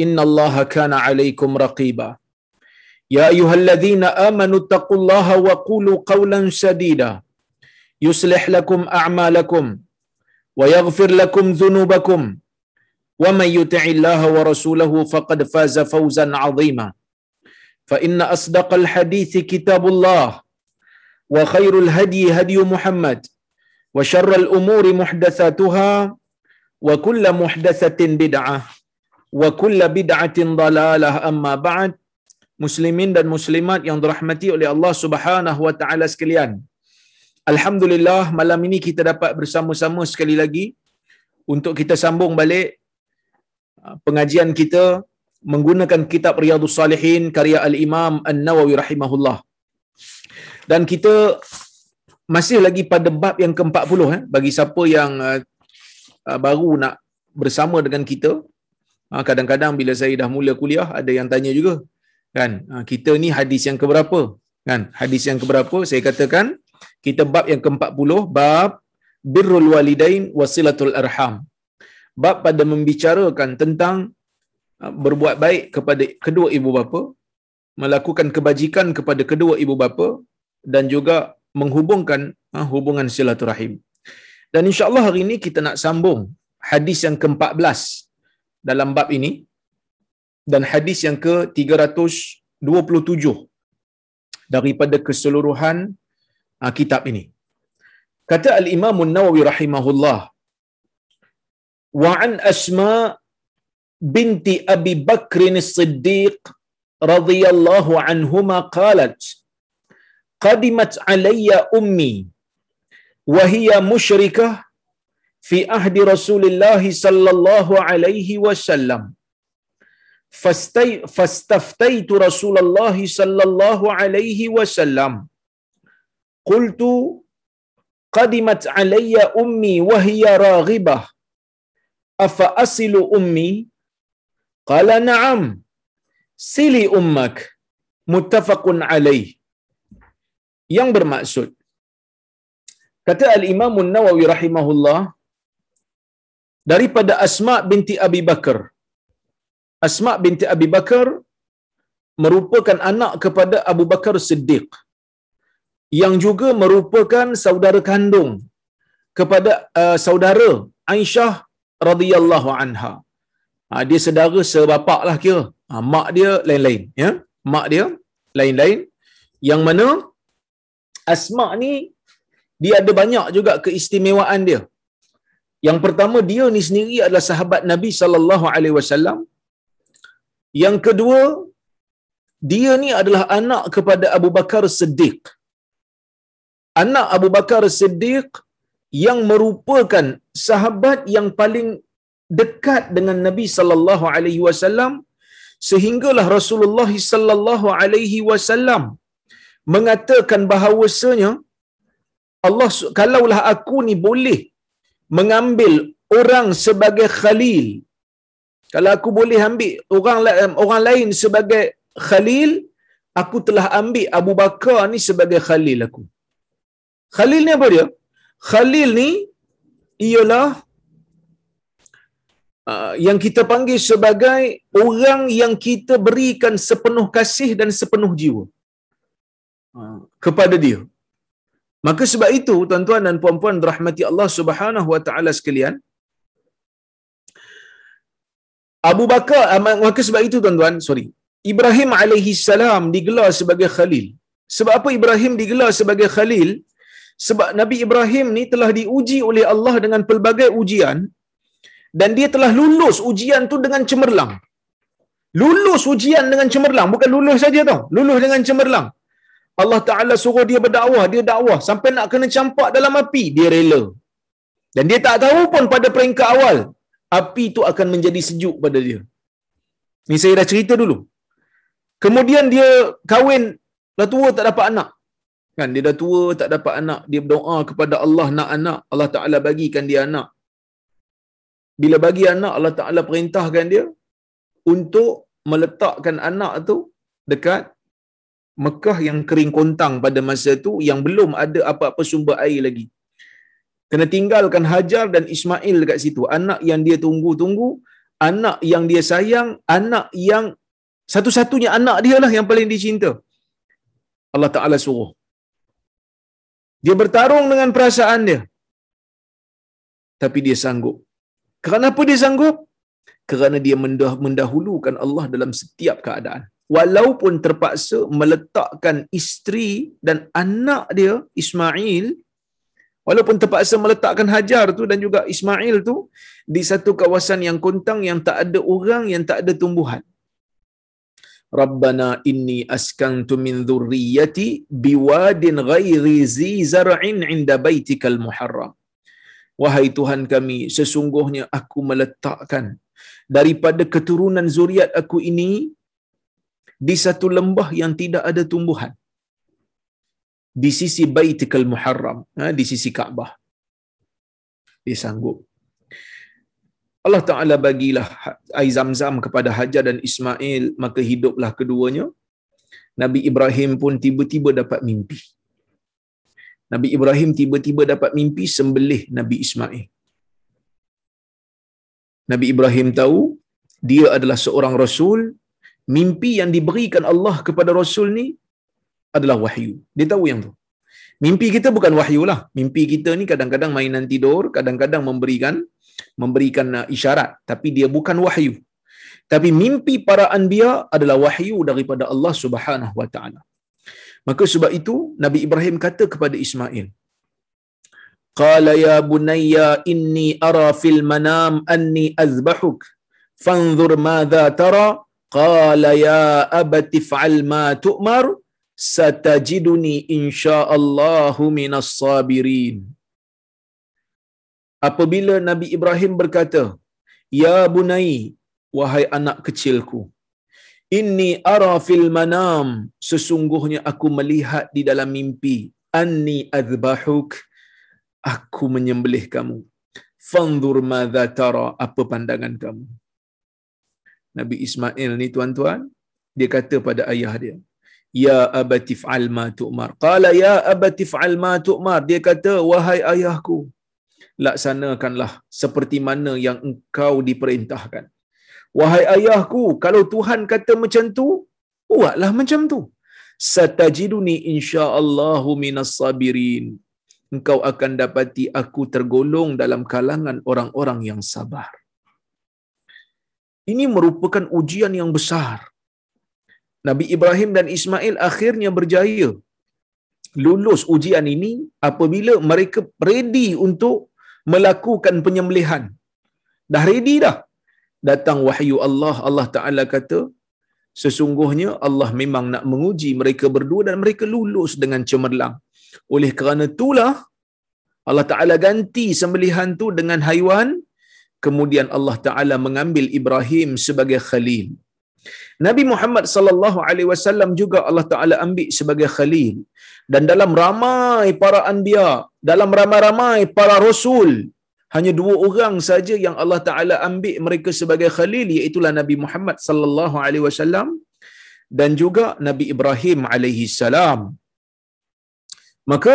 إن الله كان عليكم رقيبا. يا أيها الذين آمنوا اتقوا الله وقولوا قولا سديدا. يصلح لكم أعمالكم ويغفر لكم ذنوبكم. ومن يطع الله ورسوله فقد فاز فوزا عظيما. فإن أصدق الحديث كتاب الله وخير الهدي هدي محمد وشر الأمور محدثاتها وكل محدثة بدعة. Wa kulla bid'atin dalalah. Amma ba'd muslimin dan muslimat yang dirahmati oleh Allah Subhanahu wa taala sekalian. Alhamdulillah malam ini kita dapat bersama-sama sekali lagi untuk kita sambung balik pengajian kita menggunakan kitab Riyadhus Salihin karya al-Imam An-Nawawi rahimahullah. Dan kita masih lagi pada bab yang ke-40 eh bagi siapa yang uh, baru nak bersama dengan kita kadang-kadang bila saya dah mula kuliah ada yang tanya juga kan? Kita ni hadis yang keberapa? Kan? Hadis yang keberapa? Saya katakan kita bab yang ke-40 bab birrul walidain wasilatul arham. Bab pada membicarakan tentang berbuat baik kepada kedua ibu bapa melakukan kebajikan kepada kedua ibu bapa dan juga menghubungkan hubungan silaturahim. Dan insyaallah hari ini kita nak sambung hadis yang ke-14 dalam bab ini dan hadis yang ke-327 daripada keseluruhan uh, kitab ini. Kata al-Imam An-Nawawi rahimahullah wa an Asma binti Abi Bakr As-Siddiq radhiyallahu anhuma qalat alayya ummi wa hiya musyrikah في عهد رسول الله صلى الله عليه وسلم. فاستفتيت رسول الله صلى الله عليه وسلم. قلت قدمت علي أمي وهي راغبة. أفأصل أمي؟ قال نعم سلي أمك. متفق عليه. Yang bermaksud. Kata al-Imam An-Nawawi rahimahullah daripada Asma binti Abi Bakar. Asma binti Abi Bakar merupakan anak kepada Abu Bakar Siddiq yang juga merupakan saudara kandung kepada uh, saudara Aisyah radhiyallahu anha. Ha, dia saudara sebapak lah kira. Ha, mak dia lain-lain. Ya? Mak dia lain-lain. Yang mana Asma ni dia ada banyak juga keistimewaan dia. Yang pertama dia ni sendiri adalah sahabat Nabi sallallahu alaihi wasallam. Yang kedua dia ni adalah anak kepada Abu Bakar Siddiq. Anak Abu Bakar Siddiq yang merupakan sahabat yang paling dekat dengan Nabi sallallahu alaihi wasallam sehinggalah Rasulullah sallallahu alaihi wasallam mengatakan bahawasanya Allah kalaulah aku ni boleh mengambil orang sebagai khalil. Kalau aku boleh ambil orang orang lain sebagai khalil, aku telah ambil Abu Bakar ni sebagai khalil aku. Khalil ni apa dia? Khalil ni ialah uh, yang kita panggil sebagai orang yang kita berikan sepenuh kasih dan sepenuh jiwa uh, kepada dia. Maka sebab itu tuan-tuan dan puan-puan rahmati Allah Subhanahu wa taala sekalian Abu Bakar ah, maka sebab itu tuan-tuan, sorry. Ibrahim alaihi salam digelar sebagai khalil. Sebab apa Ibrahim digelar sebagai khalil? Sebab Nabi Ibrahim ni telah diuji oleh Allah dengan pelbagai ujian dan dia telah lulus ujian tu dengan cemerlang. Lulus ujian dengan cemerlang, bukan lulus saja tau. Lulus dengan cemerlang. Allah Taala suruh dia berdakwah, dia dakwah sampai nak kena campak dalam api, dia rela. Dan dia tak tahu pun pada peringkat awal api tu akan menjadi sejuk pada dia. Ni saya dah cerita dulu. Kemudian dia kahwin, dah tua tak dapat anak. Kan dia dah tua tak dapat anak, dia berdoa kepada Allah nak anak, Allah Taala bagikan dia anak. Bila bagi anak Allah Taala perintahkan dia untuk meletakkan anak tu dekat Mekah yang kering kontang pada masa tu yang belum ada apa-apa sumber air lagi. Kena tinggalkan Hajar dan Ismail dekat situ. Anak yang dia tunggu-tunggu, anak yang dia sayang, anak yang satu-satunya anak dia lah yang paling dicinta. Allah Ta'ala suruh. Dia bertarung dengan perasaan dia. Tapi dia sanggup. Kenapa dia sanggup? Kerana dia mendahulukan Allah dalam setiap keadaan. Walaupun terpaksa meletakkan isteri dan anak dia, Ismail, walaupun terpaksa meletakkan Hajar tu dan juga Ismail tu di satu kawasan yang kontang yang tak ada orang, yang tak ada tumbuhan. Rabbana inni askantu min dhurriyyati biwadin ghairi zi zar'in 'inda baitikal muharram. Wahai Tuhan kami, sesungguhnya aku meletakkan daripada keturunan zuriat aku ini di satu lembah yang tidak ada tumbuhan. Di sisi Baitikal Muharram, ha, di sisi Kaabah. Dia sanggup. Allah Ta'ala bagilah air zam-zam kepada Hajar dan Ismail, maka hiduplah keduanya. Nabi Ibrahim pun tiba-tiba dapat mimpi. Nabi Ibrahim tiba-tiba dapat mimpi sembelih Nabi Ismail. Nabi Ibrahim tahu dia adalah seorang rasul, mimpi yang diberikan Allah kepada rasul ni adalah wahyu. Dia tahu yang tu. Mimpi kita bukan wahyu lah. Mimpi kita ni kadang-kadang mainan tidur, kadang-kadang memberikan memberikan uh, isyarat, tapi dia bukan wahyu. Tapi mimpi para anbiya adalah wahyu daripada Allah Subhanahu wa taala. Maka sebab itu Nabi Ibrahim kata kepada Ismail, Qala ya bunayya inni ara fil manam anni azbahuk fanzur madza tara qala ya abati fa'al ma tu'mar satajiduni insyaallahu minas sabirin Apabila Nabi Ibrahim berkata ya bunai wahai anak kecilku inni ara fil manam sesungguhnya aku melihat di dalam mimpi anni azbahuk aku menyembelih kamu. Fanzur madza tara apa pandangan kamu? Nabi Ismail ni tuan-tuan, dia kata pada ayah dia, Ya abati fa'al ma tu'mar. Qala ya abati fa'al ma tu'mar. Dia kata, wahai ayahku, laksanakanlah seperti mana yang engkau diperintahkan. Wahai ayahku, kalau Tuhan kata macam tu, buatlah macam tu. Satajiduni insya'allahu minas sabirin engkau akan dapati aku tergolong dalam kalangan orang-orang yang sabar. Ini merupakan ujian yang besar. Nabi Ibrahim dan Ismail akhirnya berjaya lulus ujian ini apabila mereka ready untuk melakukan penyembelihan. Dah ready dah. Datang wahyu Allah, Allah Ta'ala kata, sesungguhnya Allah memang nak menguji mereka berdua dan mereka lulus dengan cemerlang. Oleh kerana itulah Allah Ta'ala ganti sembelihan tu dengan haiwan. Kemudian Allah Ta'ala mengambil Ibrahim sebagai khalil. Nabi Muhammad sallallahu alaihi wasallam juga Allah Taala ambil sebagai khalil dan dalam ramai para anbiya dalam ramai-ramai para rasul hanya dua orang saja yang Allah Taala ambil mereka sebagai khalil iaitu Nabi Muhammad sallallahu alaihi wasallam dan juga Nabi Ibrahim alaihi salam Maka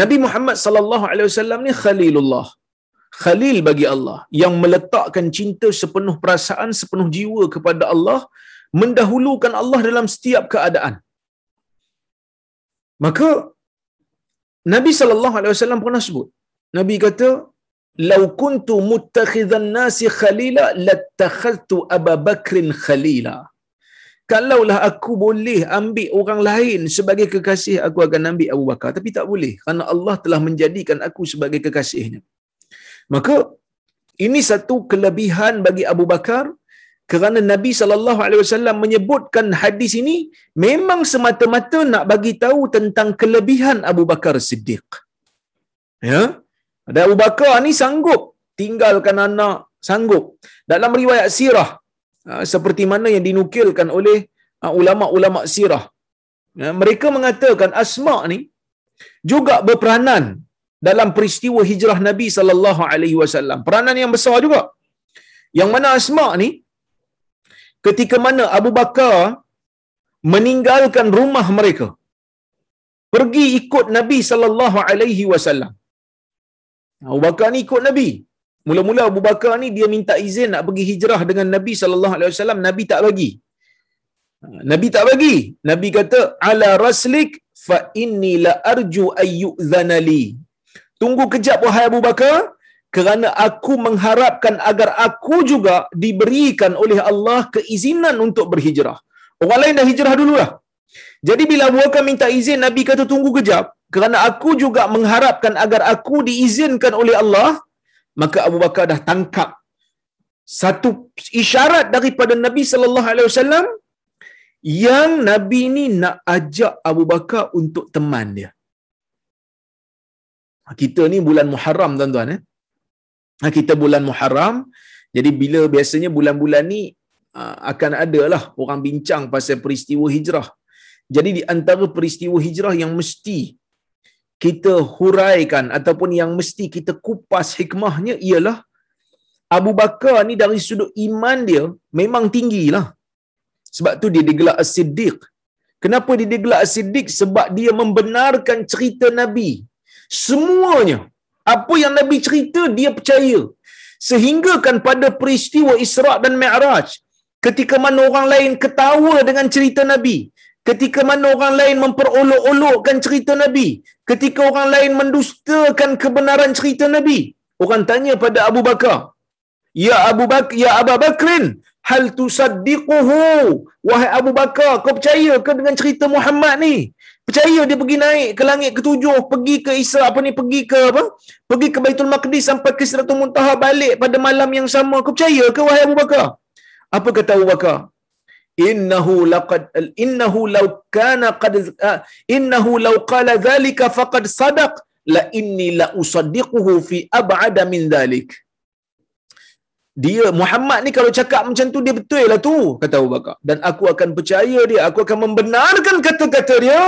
Nabi Muhammad sallallahu alaihi wasallam ni khalilullah. Khalil bagi Allah yang meletakkan cinta sepenuh perasaan, sepenuh jiwa kepada Allah, mendahulukan Allah dalam setiap keadaan. Maka Nabi sallallahu alaihi wasallam pernah sebut, Nabi kata "Lau kuntu muttakhidhan nasi khalila lattakhadtu Abu Bakrin khalila." Kalaulah aku boleh ambil orang lain sebagai kekasih, aku akan ambil Abu Bakar. Tapi tak boleh. Kerana Allah telah menjadikan aku sebagai kekasihnya. Maka, ini satu kelebihan bagi Abu Bakar kerana Nabi sallallahu alaihi wasallam menyebutkan hadis ini memang semata-mata nak bagi tahu tentang kelebihan Abu Bakar Siddiq. Ya. Ada Abu Bakar ni sanggup tinggalkan anak, sanggup. Dalam riwayat sirah ha, seperti mana yang dinukilkan oleh ha, ulama-ulama sirah. Ya, mereka mengatakan Asma ni juga berperanan dalam peristiwa hijrah Nabi sallallahu alaihi wasallam. Peranan yang besar juga. Yang mana Asma ni ketika mana Abu Bakar meninggalkan rumah mereka pergi ikut Nabi sallallahu alaihi wasallam. Abu Bakar ni ikut Nabi. Mula-mula Abu Bakar ni dia minta izin nak pergi hijrah dengan Nabi sallallahu alaihi wasallam, Nabi tak bagi. Nabi tak bagi. Nabi kata ala raslik fa inni la arju ayyuzana li. Tunggu kejap wahai Abu Bakar kerana aku mengharapkan agar aku juga diberikan oleh Allah keizinan untuk berhijrah. Orang lain dah hijrah dululah. Jadi bila Abu Bakar minta izin, Nabi kata tunggu kejap. Kerana aku juga mengharapkan agar aku diizinkan oleh Allah, maka Abu Bakar dah tangkap satu isyarat daripada Nabi sallallahu alaihi wasallam yang Nabi ni nak ajak Abu Bakar untuk teman dia. Kita ni bulan Muharram tuan-tuan eh. Ha, kita bulan Muharram. Jadi bila biasanya bulan-bulan ni ah, akan ada lah orang bincang pasal peristiwa hijrah. Jadi di antara peristiwa hijrah yang mesti kita huraikan ataupun yang mesti kita kupas hikmahnya ialah Abu Bakar ni dari sudut iman dia memang tinggi lah. Sebab tu dia digelar As-Siddiq. Kenapa dia digelar As-Siddiq? Sebab dia membenarkan cerita Nabi. Semuanya. Apa yang Nabi cerita, dia percaya. Sehingga kan pada peristiwa Isra' dan Mi'raj, ketika mana orang lain ketawa dengan cerita Nabi, ketika mana orang lain memperolok-olokkan cerita Nabi, ketika orang lain mendustakan kebenaran cerita Nabi, orang tanya pada Abu Bakar, Ya Abu Bakar, Ya Abu Bakrin, hal tusaddiquhu? Wahai Abu Bakar, kau percaya ke dengan cerita Muhammad ni? Percaya dia pergi naik ke langit ketujuh, pergi ke Isra apa ni, pergi ke apa? Pergi ke Baitul Maqdis sampai ke Sidratul Muntaha balik pada malam yang sama. Kau percaya ke wahai Abu Bakar? Apa kata Abu Bakar? Innahu laqad innahu law kana qad innahu law qala dhalika faqad sadaq la inni la usaddiquhu fi ab'ada min dhalik. Dia Muhammad ni kalau cakap macam tu dia betul lah tu kata Abu Bakar dan aku akan percaya dia aku akan membenarkan kata-kata dia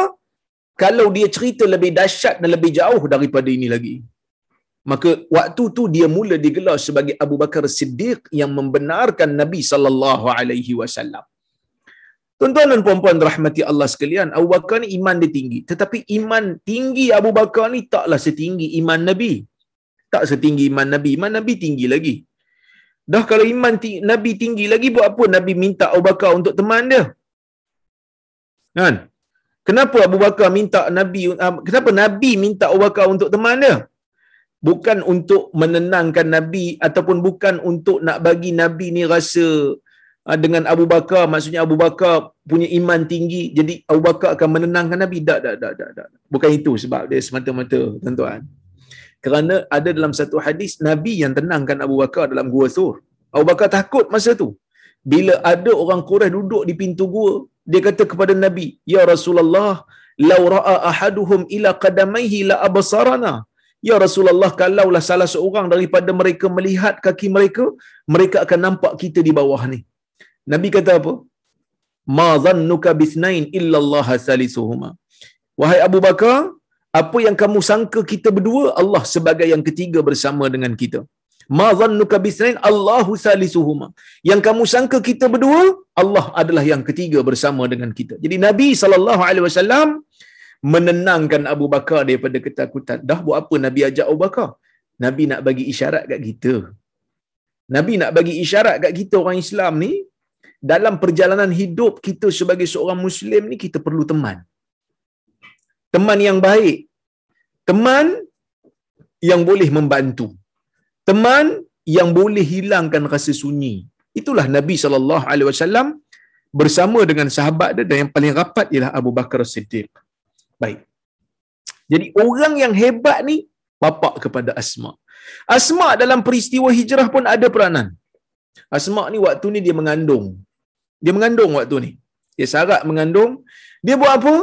kalau dia cerita lebih dahsyat dan lebih jauh daripada ini lagi. Maka waktu tu dia mula digelar sebagai Abu Bakar Siddiq yang membenarkan Nabi sallallahu alaihi wasallam. Tuan-tuan dan puan-puan rahmati Allah sekalian, Abu Bakar ni iman dia tinggi. Tetapi iman tinggi Abu Bakar ni taklah setinggi iman Nabi. Tak setinggi iman Nabi. Iman Nabi tinggi lagi. Dah kalau iman tinggi, Nabi tinggi lagi, buat apa Nabi minta Abu Bakar untuk teman dia? Kan? Kenapa Abu Bakar minta Nabi ah, kenapa Nabi minta Abu Bakar untuk teman dia? Bukan untuk menenangkan Nabi ataupun bukan untuk nak bagi Nabi ni rasa ah, dengan Abu Bakar. Maksudnya Abu Bakar punya iman tinggi jadi Abu Bakar akan menenangkan Nabi. Tak tak tak tak, tak. bukan itu sebab dia semata-mata tuan-tuan. Kerana ada dalam satu hadis Nabi yang tenangkan Abu Bakar dalam gua Thur Abu Bakar takut masa tu. Bila ada orang Quraisy duduk di pintu gua dia kata kepada Nabi, "Ya Rasulullah, law ra'a ahaduhum ila qadamaihi la absarana." Ya Rasulullah, kalaulah salah seorang daripada mereka melihat kaki mereka, mereka akan nampak kita di bawah ni. Nabi kata apa? Ma dhannuka bithnain illa Allah salisuhuma. Wahai Abu Bakar, apa yang kamu sangka kita berdua, Allah sebagai yang ketiga bersama dengan kita. Ma dhannuka bisnain Allahu salisuhuma. Yang kamu sangka kita berdua, Allah adalah yang ketiga bersama dengan kita. Jadi Nabi sallallahu alaihi wasallam menenangkan Abu Bakar daripada ketakutan. Dah buat apa Nabi ajak Abu Bakar? Nabi nak bagi isyarat kat kita. Nabi nak bagi isyarat kat kita orang Islam ni dalam perjalanan hidup kita sebagai seorang muslim ni kita perlu teman. Teman yang baik. Teman yang boleh membantu teman yang boleh hilangkan rasa sunyi. Itulah Nabi sallallahu alaihi wasallam bersama dengan sahabat dia dan yang paling rapat ialah Abu Bakar Siddiq. Baik. Jadi orang yang hebat ni bapa kepada Asma. Asma dalam peristiwa hijrah pun ada peranan. Asma ni waktu ni dia mengandung. Dia mengandung waktu ni. Dia sarat mengandung. Dia buat apa?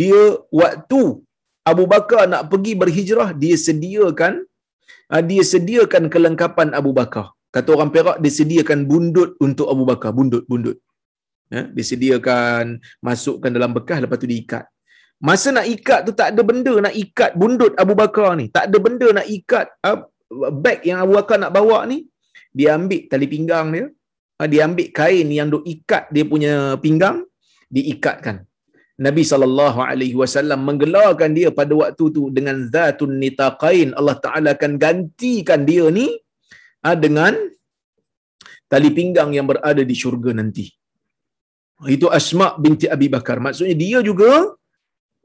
Dia waktu Abu Bakar nak pergi berhijrah, dia sediakan dia sediakan kelengkapan Abu Bakar. Kata orang Perak, dia sediakan bundut untuk Abu Bakar. Bundut, bundut. Ya, dia sediakan, masukkan dalam bekas, lepas tu diikat. Masa nak ikat tu tak ada benda nak ikat bundut Abu Bakar ni. Tak ada benda nak ikat uh, beg yang Abu Bakar nak bawa ni. Dia ambil tali pinggang dia. Uh, dia ambil kain yang duk ikat dia punya pinggang. Diikatkan. Nabi sallallahu alaihi wasallam menggelarkan dia pada waktu tu dengan zatun nitaqain Allah Taala akan gantikan dia ni uh, dengan tali pinggang yang berada di syurga nanti. Itu Asma binti Abi Bakar. Maksudnya dia juga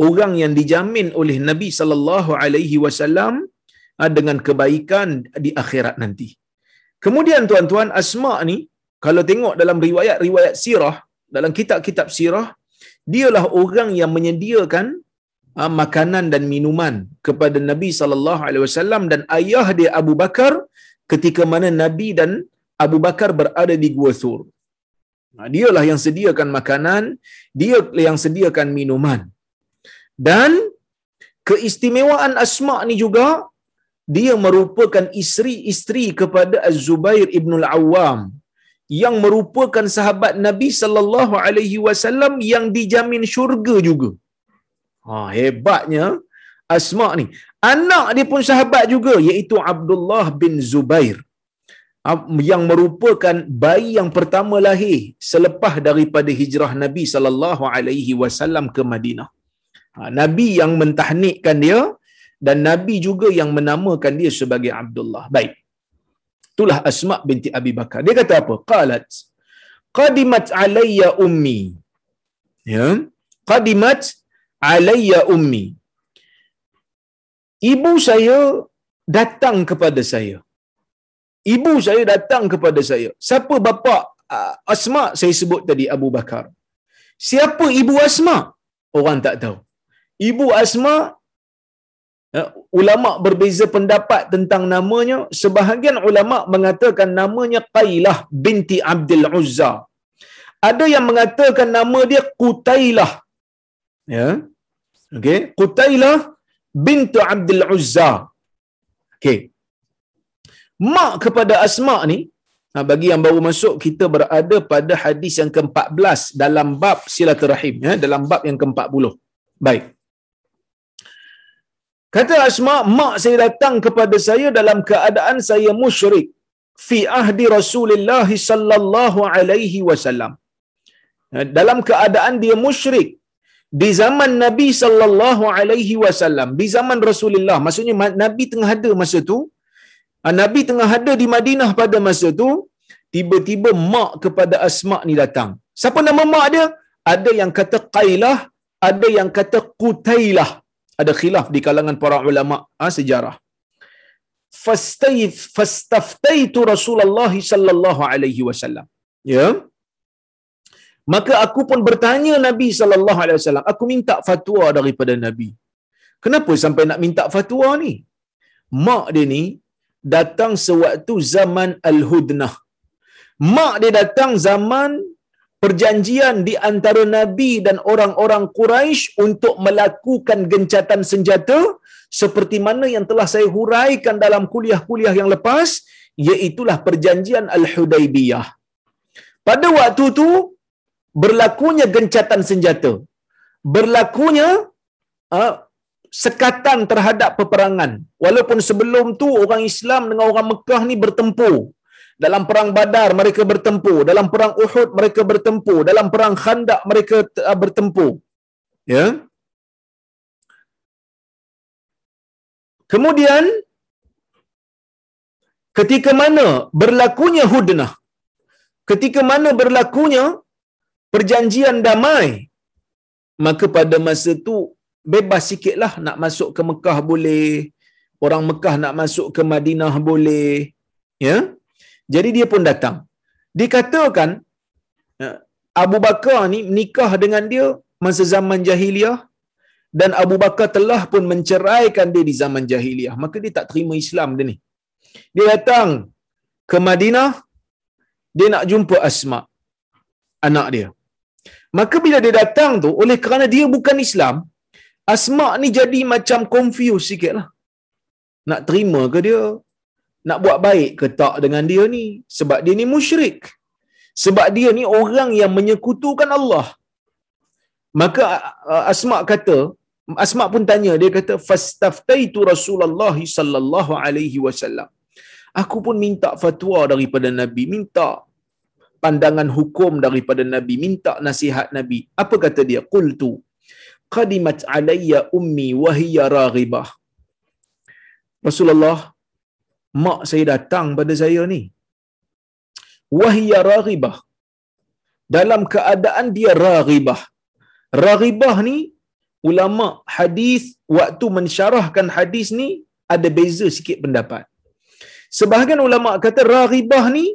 orang yang dijamin oleh Nabi sallallahu alaihi wasallam ah, dengan kebaikan di akhirat nanti. Kemudian tuan-tuan Asma ni kalau tengok dalam riwayat-riwayat sirah, dalam kitab-kitab sirah, dialah orang yang menyediakan uh, makanan dan minuman kepada Nabi sallallahu alaihi wasallam dan ayah dia Abu Bakar ketika mana Nabi dan Abu Bakar berada di Gua Thur. Nah, dialah yang sediakan makanan, dia yang sediakan minuman. Dan keistimewaan Asma ni juga dia merupakan isteri-isteri kepada Az-Zubair ibn al-Awwam yang merupakan sahabat Nabi sallallahu alaihi wasallam yang dijamin syurga juga. Ha hebatnya Asma ni. Anak dia pun sahabat juga iaitu Abdullah bin Zubair yang merupakan bayi yang pertama lahir selepas daripada hijrah Nabi sallallahu alaihi wasallam ke Madinah. Ha, Nabi yang mentahnikkan dia dan Nabi juga yang menamakan dia sebagai Abdullah. Baik. Itulah Asma binti Abi Bakar. Dia kata apa? Qalat qadimat alayya ummi. Ya. Qadimat alayya ummi. Ibu saya datang kepada saya. Ibu saya datang kepada saya. Siapa bapa Asma saya sebut tadi Abu Bakar. Siapa ibu Asma? Orang tak tahu. Ibu Asma ulama berbeza pendapat tentang namanya sebahagian ulama mengatakan namanya Qailah binti Abdul Uzza. Ada yang mengatakan nama dia Qutailah. Ya okey. Qutailah bintu Abdul Uzza. Okey. Mak kepada Asma ni ha, bagi yang baru masuk kita berada pada hadis yang ke-14 dalam bab silaturahim ya dalam bab yang ke-40. Baik Kata Asma, mak saya datang kepada saya dalam keadaan saya musyrik fi ahdi Rasulullah sallallahu alaihi wasallam. Dalam keadaan dia musyrik di zaman Nabi sallallahu alaihi wasallam, di zaman Rasulullah, maksudnya Nabi tengah ada masa tu. Ah, Nabi tengah ada di Madinah pada masa tu, tiba-tiba mak kepada Asma ni datang. Siapa nama mak dia? Ada yang kata Qailah, ada yang kata Qutailah ada khilaf di kalangan para ulama ha, sejarah. Fastayf fastaftaitu Rasulullah sallallahu alaihi wasallam. Ya. Maka aku pun bertanya Nabi sallallahu alaihi wasallam, aku minta fatwa daripada Nabi. Kenapa sampai nak minta fatwa ni? Mak dia ni datang sewaktu zaman Al-Hudnah. Mak dia datang zaman perjanjian di antara Nabi dan orang-orang Quraisy untuk melakukan gencatan senjata seperti mana yang telah saya huraikan dalam kuliah-kuliah yang lepas iaitulah perjanjian Al-Hudaibiyah. Pada waktu itu berlakunya gencatan senjata. Berlakunya uh, sekatan terhadap peperangan. Walaupun sebelum tu orang Islam dengan orang Mekah ni bertempur dalam perang Badar mereka bertempur, dalam perang Uhud mereka bertempur, dalam perang Khandaq mereka uh, bertempur. Ya. Kemudian ketika mana berlakunya hudnah, ketika mana berlakunya perjanjian damai, maka pada masa tu bebas sikitlah nak masuk ke Mekah boleh, orang Mekah nak masuk ke Madinah boleh. Ya. Jadi dia pun datang. Dikatakan ya, Abu Bakar ni nikah dengan dia masa zaman jahiliah dan Abu Bakar telah pun menceraikan dia di zaman jahiliah. Maka dia tak terima Islam dia ni. Dia datang ke Madinah, dia nak jumpa Asma, anak dia. Maka bila dia datang tu, oleh kerana dia bukan Islam, Asma ni jadi macam confused sikit lah. Nak terima ke dia? Nak buat baik ke tak dengan dia ni? Sebab dia ni musyrik. Sebab dia ni orang yang menyekutukan Allah. Maka uh, Asma kata, Asma pun tanya, dia kata, Fastaftaitu Rasulullah sallallahu alaihi wasallam. Aku pun minta fatwa daripada Nabi, minta pandangan hukum daripada Nabi, minta nasihat Nabi. Apa kata dia? Qultu qadimat alayya ummi wa hiya raghibah. Rasulullah, mak saya datang pada saya ni. Wa hiya raghibah. Dalam keadaan dia raghibah. Raghibah ni ulama hadis waktu mensyarahkan hadis ni ada beza sikit pendapat. Sebahagian ulama kata raghibah ni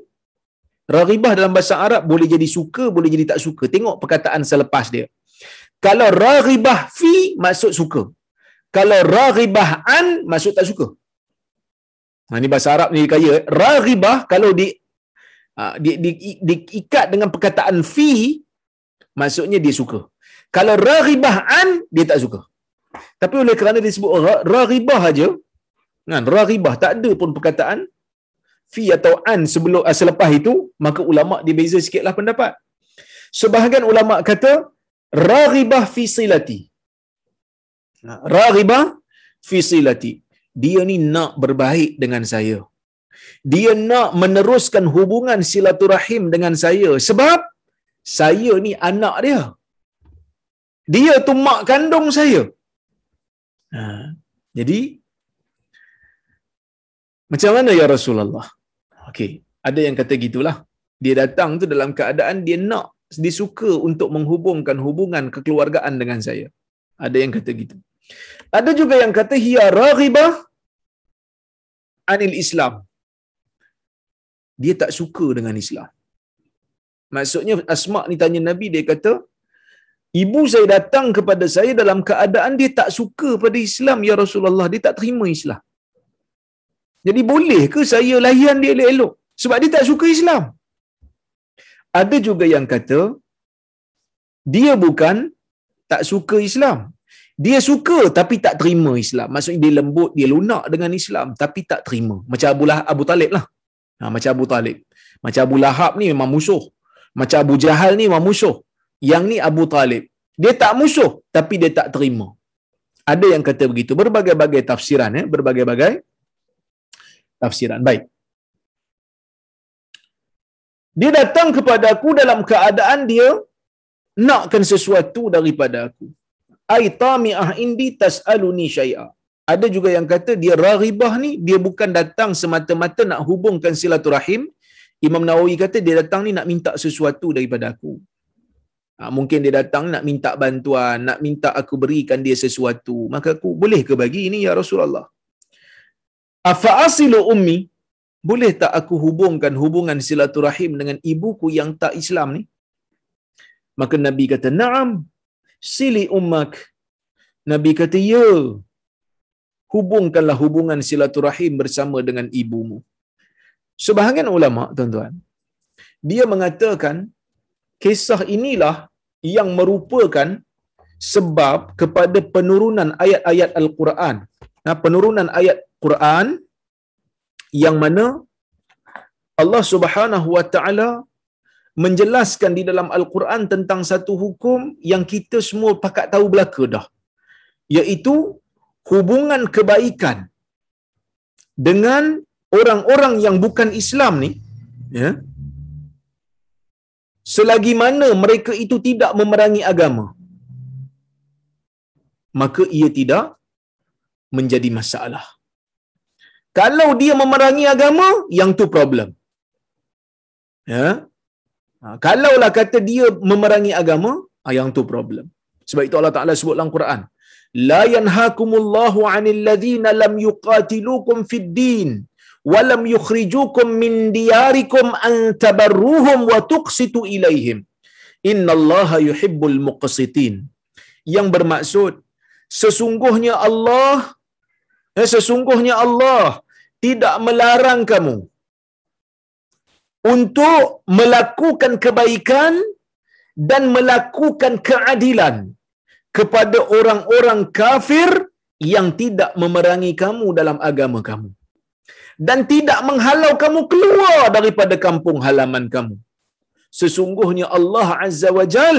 raghibah dalam bahasa Arab boleh jadi suka, boleh jadi tak suka. Tengok perkataan selepas dia. Kalau raghibah fi maksud suka. Kalau raghibah an maksud tak suka. Nah, ini bahasa Arab ni kaya. Raghibah kalau di ah, di, di, di, diikat dengan perkataan fi maksudnya dia suka. Kalau raghibah an dia tak suka. Tapi oleh kerana disebut raghibah aja, kan raghibah tak ada pun perkataan fi atau an sebelum uh, selepas itu, maka ulama dia beza sikitlah pendapat. Sebahagian ulama kata raghibah fi silati. Raghibah fi silati. Dia ni nak berbaik dengan saya. Dia nak meneruskan hubungan silaturahim dengan saya sebab saya ni anak dia. Dia tu mak kandung saya. Ha. Jadi macam mana ya Rasulullah? Okey, ada yang kata gitulah. Dia datang tu dalam keadaan dia nak dia suka untuk menghubungkan hubungan kekeluargaan dengan saya. Ada yang kata gitu. Ada juga yang kata hiya raghibah anil Islam. Dia tak suka dengan Islam. Maksudnya Asma ni tanya Nabi dia kata ibu saya datang kepada saya dalam keadaan dia tak suka pada Islam ya Rasulullah dia tak terima Islam. Jadi boleh ke saya layan dia elok-elok sebab dia tak suka Islam? Ada juga yang kata dia bukan tak suka Islam. Dia suka tapi tak terima Islam. Maksudnya dia lembut, dia lunak dengan Islam tapi tak terima. Macam Abu, lah, Abu Talib lah. Ha, macam Abu Talib. Macam Abu Lahab ni memang musuh. Macam Abu Jahal ni memang musuh. Yang ni Abu Talib. Dia tak musuh tapi dia tak terima. Ada yang kata begitu. Berbagai-bagai tafsiran. Ya? Berbagai-bagai tafsiran. Baik. Dia datang kepada aku dalam keadaan dia nakkan sesuatu daripada aku. Ai tami'ah indi tas'aluni syai'a. Ada juga yang kata dia raghibah ni dia bukan datang semata-mata nak hubungkan silaturahim. Imam Nawawi kata dia datang ni nak minta sesuatu daripada aku. Ha, mungkin dia datang nak minta bantuan, nak minta aku berikan dia sesuatu. Maka aku boleh ke bagi ini ya Rasulullah? Afa asilu ummi? Boleh tak aku hubungkan hubungan silaturahim dengan ibuku yang tak Islam ni? Maka Nabi kata, "Na'am, sili ummak." Nabi kata, "Ya. Hubungkanlah hubungan silaturahim bersama dengan ibumu." Sebahagian ulama, tuan-tuan, dia mengatakan kisah inilah yang merupakan sebab kepada penurunan ayat-ayat Al-Quran. Nah, penurunan ayat Quran yang mana Allah Subhanahu wa taala menjelaskan di dalam Al-Quran tentang satu hukum yang kita semua pakat tahu belaka dah. Iaitu hubungan kebaikan dengan orang-orang yang bukan Islam ni, ya. Selagi mana mereka itu tidak memerangi agama, maka ia tidak menjadi masalah. Kalau dia memerangi agama, yang tu problem. Ya. Ha, kalaulah kata dia memerangi agama, ah, yang tu problem. Sebab itu Allah Taala sebut dalam Quran, la yanhakumullahu 'anil ladzina lam yuqatilukum fid din lam yukhrijukum min diyarikum an tabarruhum wa tuqsitu ilaihim innallaha yuhibbul muqsitin yang bermaksud sesungguhnya Allah eh, sesungguhnya Allah tidak melarang kamu untuk melakukan kebaikan dan melakukan keadilan kepada orang-orang kafir yang tidak memerangi kamu dalam agama kamu. Dan tidak menghalau kamu keluar daripada kampung halaman kamu. Sesungguhnya Allah Azza wa Jal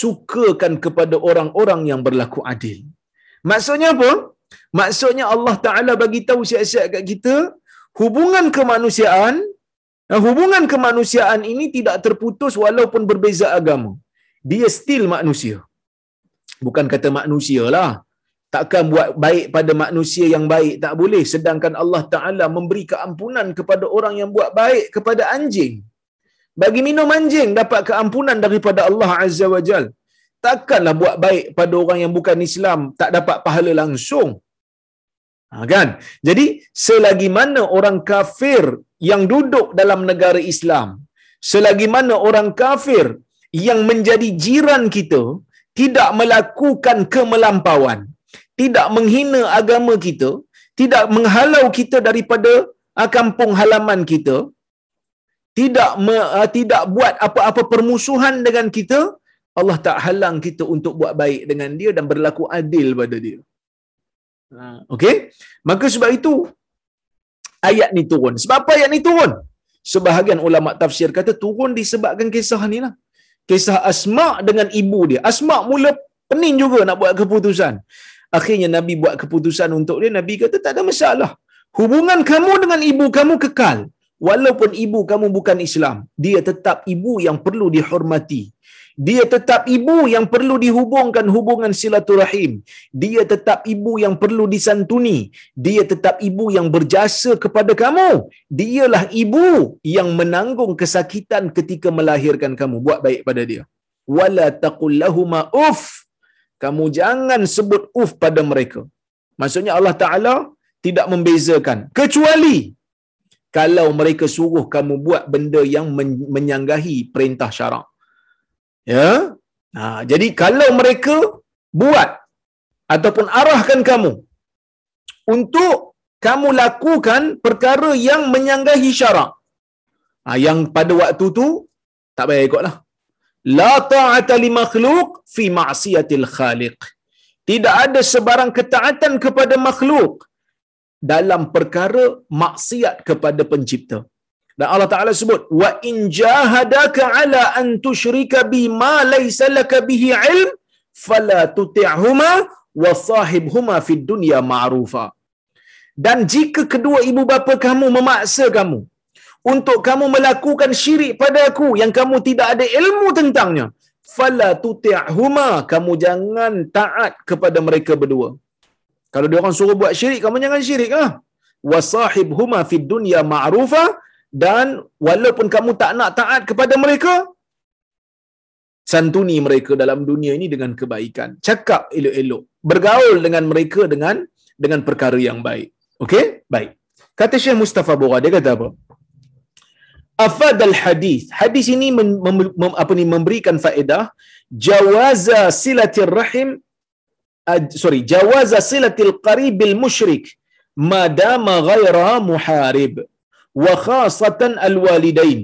sukakan kepada orang-orang yang berlaku adil. Maksudnya apa? Maksudnya Allah Taala bagi tahu siap-siap kat kita hubungan kemanusiaan Nah, hubungan kemanusiaan ini tidak terputus walaupun berbeza agama. Dia still manusia. Bukan kata manusia lah. Takkan buat baik pada manusia yang baik tak boleh. Sedangkan Allah Ta'ala memberi keampunan kepada orang yang buat baik kepada anjing. Bagi minum anjing dapat keampunan daripada Allah Azza wa Jal. Takkanlah buat baik pada orang yang bukan Islam tak dapat pahala langsung. Ha, kan? Jadi selagi mana orang kafir yang duduk dalam negara Islam, selagi mana orang kafir yang menjadi jiran kita tidak melakukan kemelampauan, tidak menghina agama kita, tidak menghalau kita daripada uh, kampung halaman kita, tidak me, uh, tidak buat apa-apa permusuhan dengan kita, Allah tak halang kita untuk buat baik dengan dia dan berlaku adil pada dia. Okey? Maka sebab itu ayat ni turun. Sebab apa ayat ni turun? Sebahagian ulama tafsir kata turun disebabkan kisah ni lah. Kisah Asma dengan ibu dia. Asma mula pening juga nak buat keputusan. Akhirnya Nabi buat keputusan untuk dia. Nabi kata tak ada masalah. Hubungan kamu dengan ibu kamu kekal. Walaupun ibu kamu bukan Islam. Dia tetap ibu yang perlu dihormati dia tetap ibu yang perlu dihubungkan hubungan silaturahim. Dia tetap ibu yang perlu disantuni. Dia tetap ibu yang berjasa kepada kamu. Dialah ibu yang menanggung kesakitan ketika melahirkan kamu. Buat baik pada dia. Wala taqul lahumā uff kamu jangan sebut uff pada mereka. Maksudnya Allah taala tidak membezakan. Kecuali kalau mereka suruh kamu buat benda yang menyanggahi perintah syarak Ya. Ha, jadi kalau mereka buat ataupun arahkan kamu untuk kamu lakukan perkara yang menyanggahi syarak. Ha, yang pada waktu tu tak payah ikutlah. La ta'ata li makhluk fi ma'siyatil khaliq. Tidak ada sebarang ketaatan kepada makhluk dalam perkara maksiat kepada pencipta. Dan Allah Taala sebut wa in jahadaka ala an tusyrika bi ma laysa laka bihi ilm fala tuti'huma wa sahibhuma fid dunya ma'rufa. Dan jika kedua ibu bapa kamu memaksa kamu untuk kamu melakukan syirik pada aku yang kamu tidak ada ilmu tentangnya, fala tuti'huma, kamu jangan taat kepada mereka berdua. Kalau dia orang suruh buat syirik, kamu jangan syirik lah. Wasahibhuma fid dunya ma'rufa, dan walaupun kamu tak nak taat kepada mereka santuni mereka dalam dunia ini dengan kebaikan. Cakap elok-elok bergaul dengan mereka dengan dengan perkara yang baik. Okey? Baik. Kata Syekh Mustafa Bora dia kata apa? Afad al hadis. Hadis ini mem, mem, mem, apa ni memberikan faedah. Jawaza silatir rahim sorry jawaza silatil qaribil musyrik. Madama ghaira muharib wa khasatan alwalidain.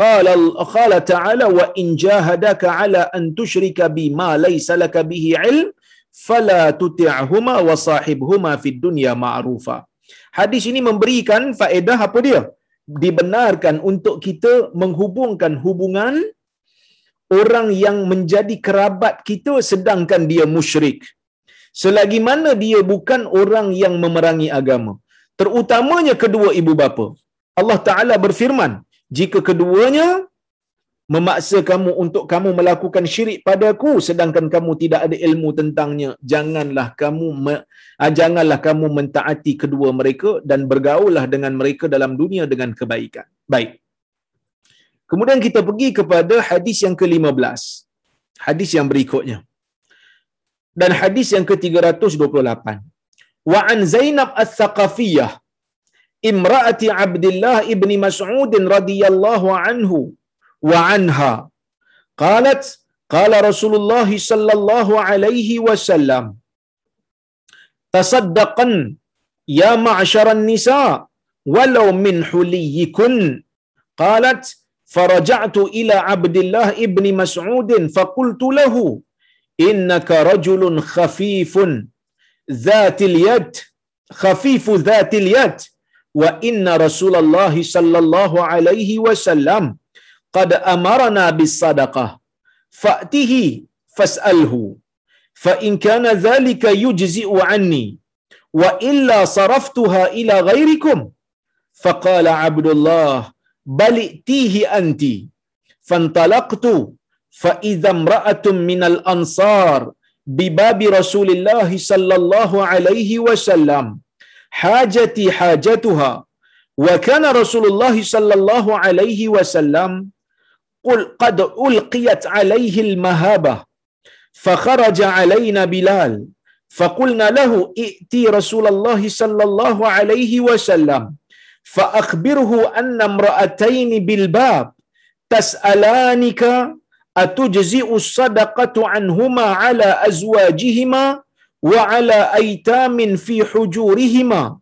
Qala qala ta'ala wa in jahadaka ala an tusyrika bima laysa laka bihi ilm fala tuti'huma wa sahibhuma fid dunya ma'rufa. Hadis ini memberikan faedah apa dia? Dibenarkan untuk kita menghubungkan hubungan orang yang menjadi kerabat kita sedangkan dia musyrik. Selagi mana dia bukan orang yang memerangi agama. Terutamanya kedua ibu bapa. Allah Ta'ala berfirman, jika keduanya memaksa kamu untuk kamu melakukan syirik padaku sedangkan kamu tidak ada ilmu tentangnya janganlah kamu ah, janganlah kamu mentaati kedua mereka dan bergaullah dengan mereka dalam dunia dengan kebaikan. Baik. Kemudian kita pergi kepada hadis yang ke-15 hadis yang berikutnya. Dan hadis yang ke-328 wa an Zainab Ats-Tsaqafiyah imraati Abdullah ibni Mas'ud radhiyallahu anhu wa anha qalat qala Rasulullah sallallahu alaihi wasallam tasaddaqan ya ma'syaran nisa walau min huliyikun qalat فرجعت إلى عبد الله ابن مسعود فقلت له إنك رجل خفيف ذات اليد خفيف ذات اليد وإن رسول الله صلى الله عليه وسلم قد أمرنا بالصدقة فأته فاسأله فإن كان ذلك يجزئ عني وإلا صرفتها إلى غيركم فقال عبد الله بل ائتيه أنت فانطلقت فإذا امرأة من الأنصار بباب رسول الله صلى الله عليه وسلم حاجتي حاجتها. وكان رسول الله صلى الله عليه وسلم قل قد ألقيت عليه المهابة فخرج علينا بلال فقلنا له ائتي رسول الله صلى الله عليه وسلم فأخبره أن امرأتين بالباب تسألانك أتجزئ الصدقة عنهما على أزواجهما؟ وعلى أيتام في حجورهما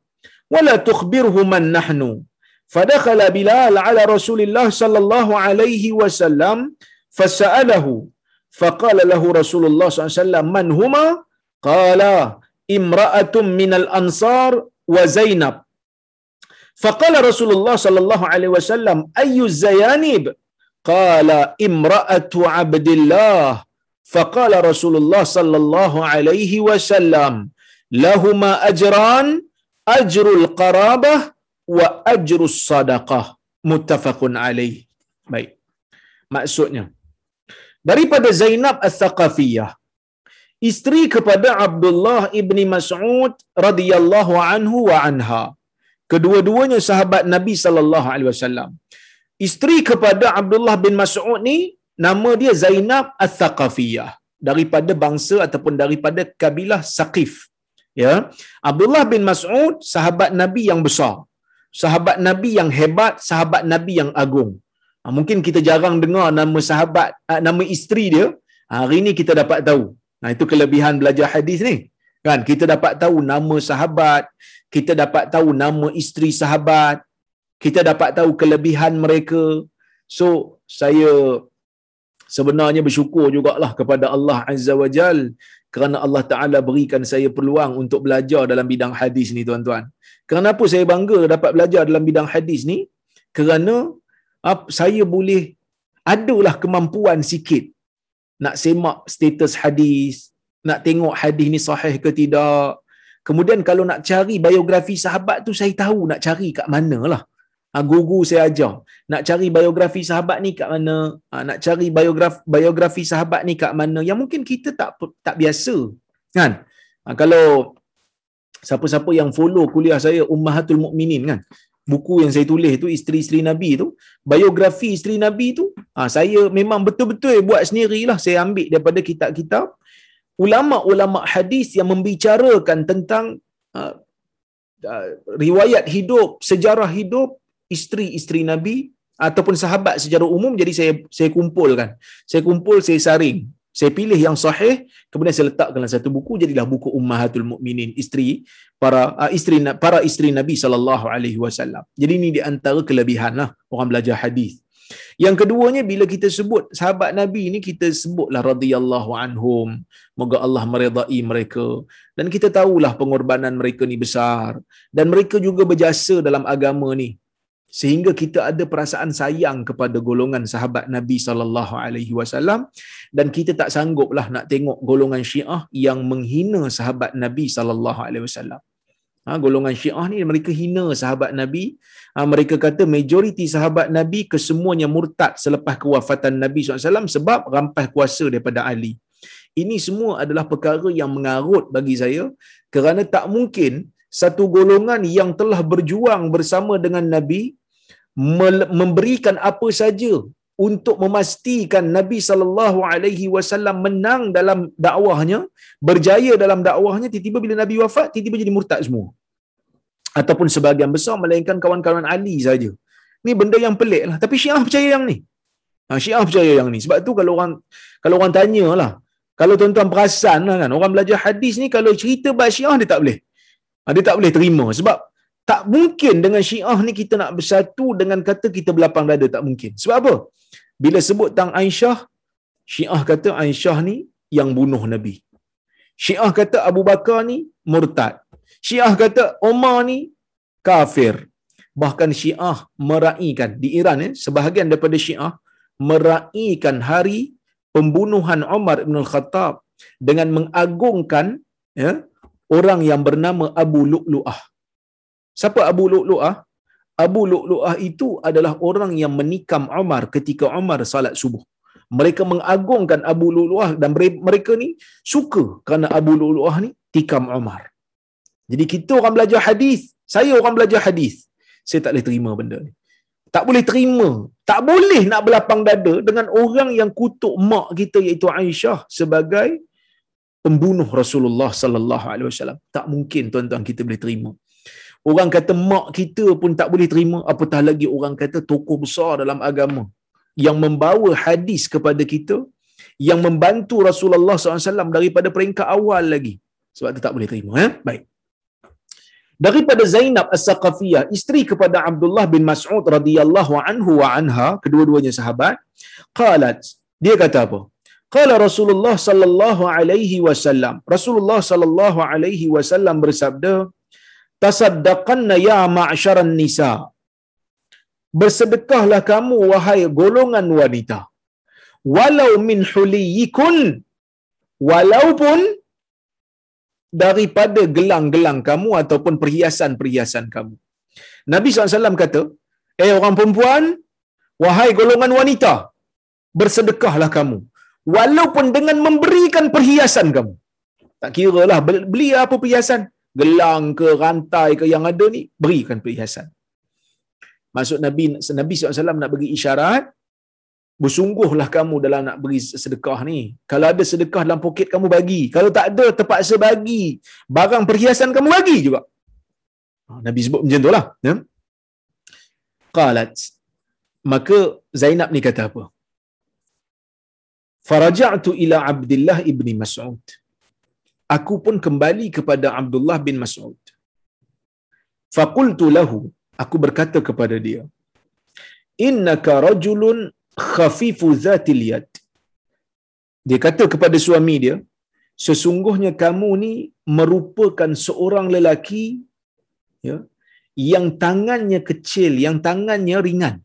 ولا تخبره من نحن فدخل بلال على رسول الله صلى الله عليه وسلم فسأله فقال له رسول الله صلى الله عليه وسلم من هما؟ قال امرأة من الأنصار وزينب. فقال رسول الله صلى الله عليه وسلم أي الزيانب؟ قال امرأة عبد الله. فقال رسول الله صلى الله عليه وسلم لهما أجران أجر القرابة وأجر الصدقة متفق عليه baik maksudnya daripada Zainab Al-Thaqafiyah isteri kepada Abdullah ibni Mas'ud radhiyallahu anhu wa anha kedua-duanya sahabat Nabi sallallahu alaihi wasallam isteri kepada Abdullah bin Mas'ud ni nama dia Zainab Al-Thaqafiyah daripada bangsa ataupun daripada kabilah Saqif ya. Abdullah bin Mas'ud sahabat Nabi yang besar sahabat Nabi yang hebat sahabat Nabi yang agung. Ha, mungkin kita jarang dengar nama sahabat ha, nama isteri dia. Hari ini kita dapat tahu. Nah itu kelebihan belajar hadis ni. Kan kita dapat tahu nama sahabat kita dapat tahu nama isteri sahabat kita dapat tahu kelebihan mereka. So saya sebenarnya bersyukur jugalah kepada Allah Azza wa Jal kerana Allah Ta'ala berikan saya peluang untuk belajar dalam bidang hadis ni tuan-tuan. Kenapa saya bangga dapat belajar dalam bidang hadis ni? Kerana saya boleh adalah kemampuan sikit nak semak status hadis, nak tengok hadis ni sahih ke tidak. Kemudian kalau nak cari biografi sahabat tu saya tahu nak cari kat mana lah. Ha, guru saya ajar. Nak cari biografi sahabat ni kat mana? Ha, nak cari biografi, biografi sahabat ni kat mana? Yang mungkin kita tak tak biasa. Kan? Ha, kalau siapa-siapa yang follow kuliah saya Ummahatul Mukminin kan? Buku yang saya tulis tu isteri-isteri Nabi tu, biografi isteri Nabi tu, ha, saya memang betul-betul buat sendirilah. Saya ambil daripada kitab-kitab ulama-ulama hadis yang membicarakan tentang uh, riwayat hidup, sejarah hidup isteri-isteri Nabi ataupun sahabat secara umum jadi saya saya kumpulkan. Saya kumpul, saya saring. Saya pilih yang sahih, kemudian saya letak dalam satu buku jadilah buku Ummahatul Mukminin, isteri para uh, isteri para isteri Nabi sallallahu alaihi wasallam. Jadi ini di antara kelebihanlah orang belajar hadis. Yang keduanya bila kita sebut sahabat Nabi ni kita sebutlah radhiyallahu anhum. Moga Allah meredai mereka dan kita tahulah pengorbanan mereka ni besar dan mereka juga berjasa dalam agama ni sehingga kita ada perasaan sayang kepada golongan sahabat Nabi sallallahu alaihi wasallam dan kita tak sangguplah nak tengok golongan Syiah yang menghina sahabat Nabi sallallahu alaihi wasallam. Ha, golongan Syiah ni mereka hina sahabat Nabi. Ha, mereka kata majoriti sahabat Nabi kesemuanya murtad selepas kewafatan Nabi SAW sebab rampas kuasa daripada Ali. Ini semua adalah perkara yang mengarut bagi saya kerana tak mungkin satu golongan yang telah berjuang bersama dengan Nabi memberikan apa saja untuk memastikan Nabi sallallahu alaihi wasallam menang dalam dakwahnya, berjaya dalam dakwahnya, tiba-tiba bila Nabi wafat, tiba-tiba jadi murtad semua. Ataupun sebahagian besar melainkan kawan-kawan Ali saja. Ni benda yang pelik lah. Tapi Syiah percaya yang ni. Ha, Syiah percaya yang ni. Sebab tu kalau orang kalau orang tanya lah, kalau tuan-tuan perasan lah kan, orang belajar hadis ni kalau cerita bahas Syiah dia tak boleh. Ha, dia tak boleh terima. Sebab tak mungkin dengan Syiah ni kita nak bersatu dengan kata kita berlapang dada. Tak mungkin. Sebab apa? Bila sebut tentang Aisyah, Syiah kata Aisyah ni yang bunuh Nabi. Syiah kata Abu Bakar ni murtad. Syiah kata Umar ni kafir. Bahkan Syiah meraihkan di Iran ya, sebahagian daripada Syiah meraihkan hari pembunuhan Umar bin Al-Khattab dengan mengagungkan ya, orang yang bernama Abu Lu'lu'ah. Siapa Abu Lu'lu'ah? Abu Lu'lu'ah itu adalah orang yang menikam Umar ketika Umar salat subuh. Mereka mengagungkan Abu Lu'lu'ah dan mereka ni suka kerana Abu Lu'lu'ah ni tikam Umar. Jadi kita orang belajar hadis, saya orang belajar hadis. Saya tak boleh terima benda ni. Tak boleh terima. Tak boleh nak berlapang dada dengan orang yang kutuk mak kita iaitu Aisyah sebagai pembunuh Rasulullah sallallahu alaihi wasallam. Tak mungkin tuan-tuan kita boleh terima. Orang kata mak kita pun tak boleh terima, apatah lagi orang kata tokoh besar dalam agama yang membawa hadis kepada kita, yang membantu Rasulullah SAW daripada peringkat awal lagi. Sebab tu tak boleh terima. Eh? Baik. Daripada Zainab As-Saqafiyah, isteri kepada Abdullah bin Mas'ud radhiyallahu anhu wa anha, kedua-duanya sahabat, qalat, dia kata apa? Qala Rasulullah sallallahu alaihi wasallam. Rasulullah sallallahu alaihi wasallam bersabda, tasaddaqanna ya ma'syaran nisa. Bersedekahlah kamu wahai golongan wanita. Walau min huliyikun walaupun daripada gelang-gelang kamu ataupun perhiasan-perhiasan kamu. Nabi SAW kata eh orang perempuan wahai golongan wanita bersedekahlah kamu walaupun dengan memberikan perhiasan kamu. Tak kira lah beli apa perhiasan? Gelang ke rantai ke yang ada ni berikan perhiasan. Maksud Nabi Nabi SAW nak bagi isyarat bersungguhlah kamu dalam nak beri sedekah ni. Kalau ada sedekah dalam poket kamu bagi. Kalau tak ada terpaksa bagi. Barang perhiasan kamu bagi juga. Ha, Nabi sebut macam tu lah ya? qalat. Maka Zainab ni kata apa faraja'tu ila Abdullah ibni Mas'ud aku pun kembali kepada Abdullah bin Mas'ud. Faqultu lahu, aku berkata kepada dia, innaka rajulun khafifu zatil yad. Dia kata kepada suami dia, sesungguhnya kamu ni merupakan seorang lelaki ya, yang tangannya kecil, yang tangannya ringan.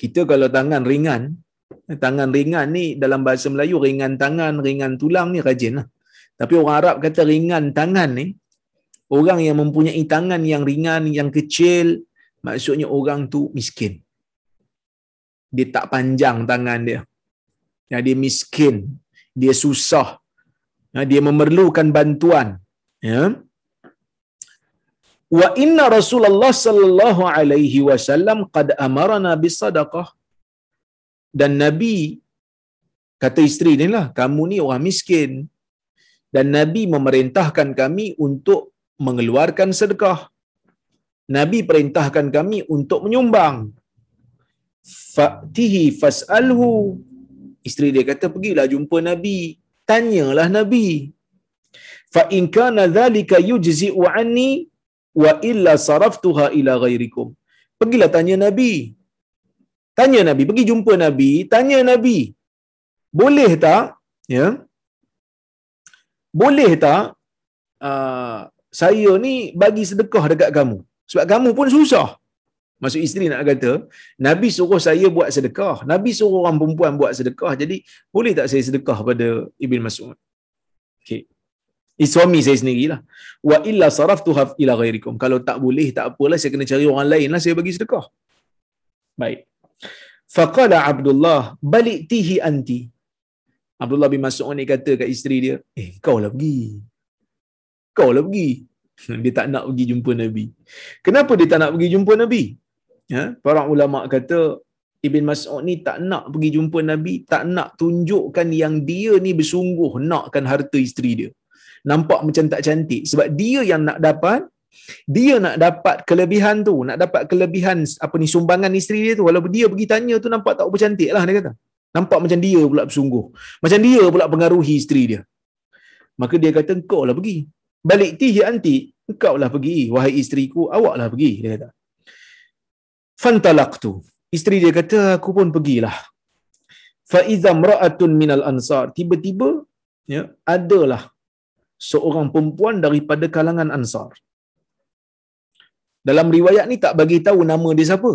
Kita kalau tangan ringan, tangan ringan ni dalam bahasa Melayu ringan tangan, ringan tulang ni rajin lah. Tapi orang Arab kata ringan tangan ni, orang yang mempunyai tangan yang ringan, yang kecil, maksudnya orang tu miskin. Dia tak panjang tangan dia. Ya, dia miskin. Dia susah. Ya, dia memerlukan bantuan. Ya. Wa inna Rasulullah sallallahu alaihi wasallam qad amarna bisadaqah dan Nabi kata isteri ni lah, kamu ni orang miskin. Dan Nabi memerintahkan kami untuk mengeluarkan sedekah. Nabi perintahkan kami untuk menyumbang. Fa'tihi fas'alhu. Isteri dia kata, pergilah jumpa Nabi. Tanyalah Nabi. Fa'in kana dhalika yujzi'u anni wa illa saraftuha ila ghairikum. Pergilah tanya Nabi. Tanya Nabi, pergi jumpa Nabi, tanya Nabi. Boleh tak? Ya. Boleh tak uh, saya ni bagi sedekah dekat kamu? Sebab kamu pun susah. Maksud isteri nak kata, Nabi suruh saya buat sedekah. Nabi suruh orang perempuan buat sedekah. Jadi, boleh tak saya sedekah pada Ibn Mas'ud? Okay. Suami saya sendirilah. Wa illa saraftuha ila ghairikum. Kalau tak boleh, tak apalah. Saya kena cari orang lain lah saya bagi sedekah. Baik. Faqala Abdullah, balik tihi anti. Abdullah bin Mas'ud ni kata kat isteri dia, eh kau lah pergi. Kau lah pergi. Dia tak nak pergi jumpa Nabi. Kenapa dia tak nak pergi jumpa Nabi? Ya, para ulama kata Ibn Mas'ud ni tak nak pergi jumpa Nabi, tak nak tunjukkan yang dia ni bersungguh nakkan harta isteri dia. Nampak macam tak cantik sebab dia yang nak dapat dia nak dapat kelebihan tu, nak dapat kelebihan apa ni sumbangan isteri dia tu walaupun dia pergi tanya tu nampak tak apa cantik lah dia kata. Nampak macam dia pula bersungguh. Macam dia pula pengaruhi isteri dia. Maka dia kata engkau lah pergi. Balik tihi anti, engkau lah pergi. Wahai isteriku, awak lah pergi. Dia kata. Fantalak tu. Isteri dia kata, aku pun pergilah. Fa'iza mra'atun minal ansar. Tiba-tiba, ya, adalah seorang perempuan daripada kalangan ansar. Dalam riwayat ni tak bagi tahu nama dia siapa.